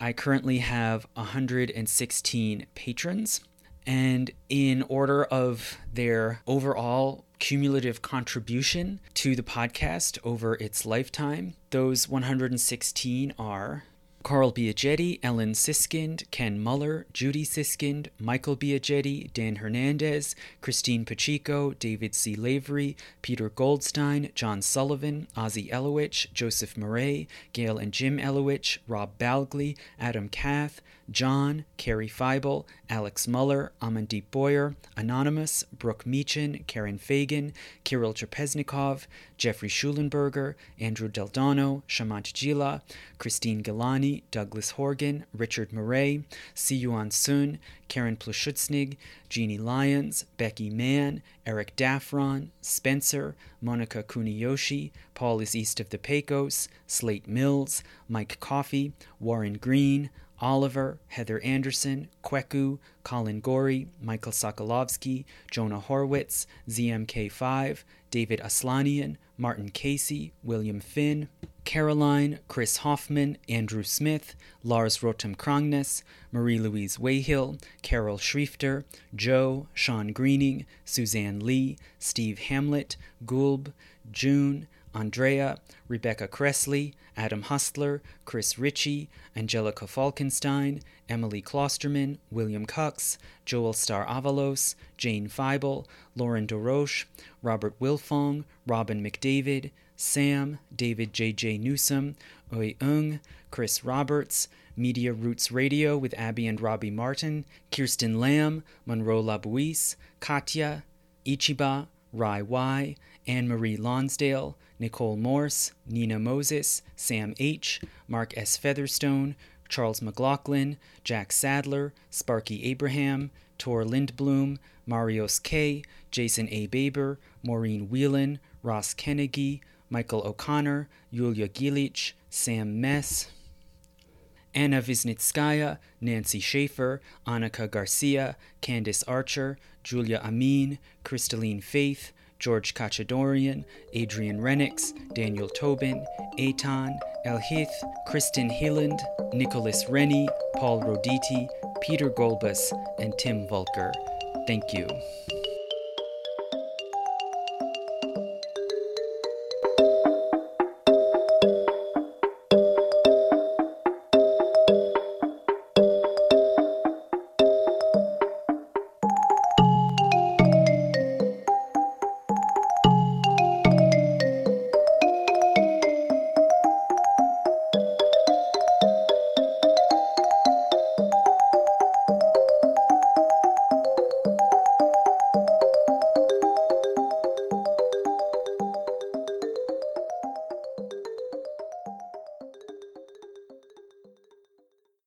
I currently have 116 patrons. And in order of their overall cumulative contribution to the podcast over its lifetime, those 116 are Carl Biagetti, Ellen Siskind, Ken Muller, Judy Siskind, Michael Biagetti, Dan Hernandez, Christine Pacheco, David C. Lavery, Peter Goldstein, John Sullivan, Ozzy Elowich, Joseph Murray, Gail and Jim Elowich, Rob Balgley, Adam Kath, John, Carrie Feibel, Alex Muller, Amandeep Boyer, Anonymous, Brooke Meechin, Karen Fagan, Kirill Trapeznikov, Jeffrey Schulenberger, Andrew Deldano, Shamant Gila, Christine Gilani, Douglas Horgan, Richard Murray, Siyuan Sun, Karen Plushutsnig, Jeannie Lyons, Becky Mann, Eric Daffron, Spencer, Monica Kuniyoshi, Paul is East of the Pecos, Slate Mills, Mike Coffey, Warren Green, Oliver, Heather Anderson, Kweku, Colin Gorey, Michael Sokolovsky, Jonah Horwitz, ZMK5, David Aslanian, Martin Casey, William Finn, Caroline, Chris Hoffman, Andrew Smith, Lars Rotem Krangnes, Marie Louise Wayhill, Carol Schriefter, Joe, Sean Greening, Suzanne Lee, Steve Hamlet, Gulb, June, Andrea, Rebecca Cressley, Adam Hustler, Chris Ritchie, Angelica Falkenstein, Emily Klosterman, William Cox, Joel Star Avalos, Jane Feibel, Lauren DeRoche, Robert Wilfong, Robin McDavid, Sam, David J.J. Newsom, Oi Ung, Chris Roberts, Media Roots Radio with Abby and Robbie Martin, Kirsten Lamb, Monroe Labuise, Katya, Ichiba, Rai Y, Anne Marie Lonsdale, Nicole Morse, Nina Moses, Sam H., Mark S. Featherstone, Charles McLaughlin, Jack Sadler, Sparky Abraham, Tor Lindblom, Marios K., Jason A. Baber, Maureen Whelan, Ross Kennedy, Michael O'Connor, Yulia Gilich, Sam Mess, Anna Visnitskaya, Nancy Schaefer, Annika Garcia, Candice Archer, Julia Amin, Crystalline Faith, George Kachadorian, Adrian Renix, Daniel Tobin, Eitan, Elhith, Kristen Hilland, Nicholas Rennie, Paul Roditi, Peter Golbus, and Tim Volker. Thank you.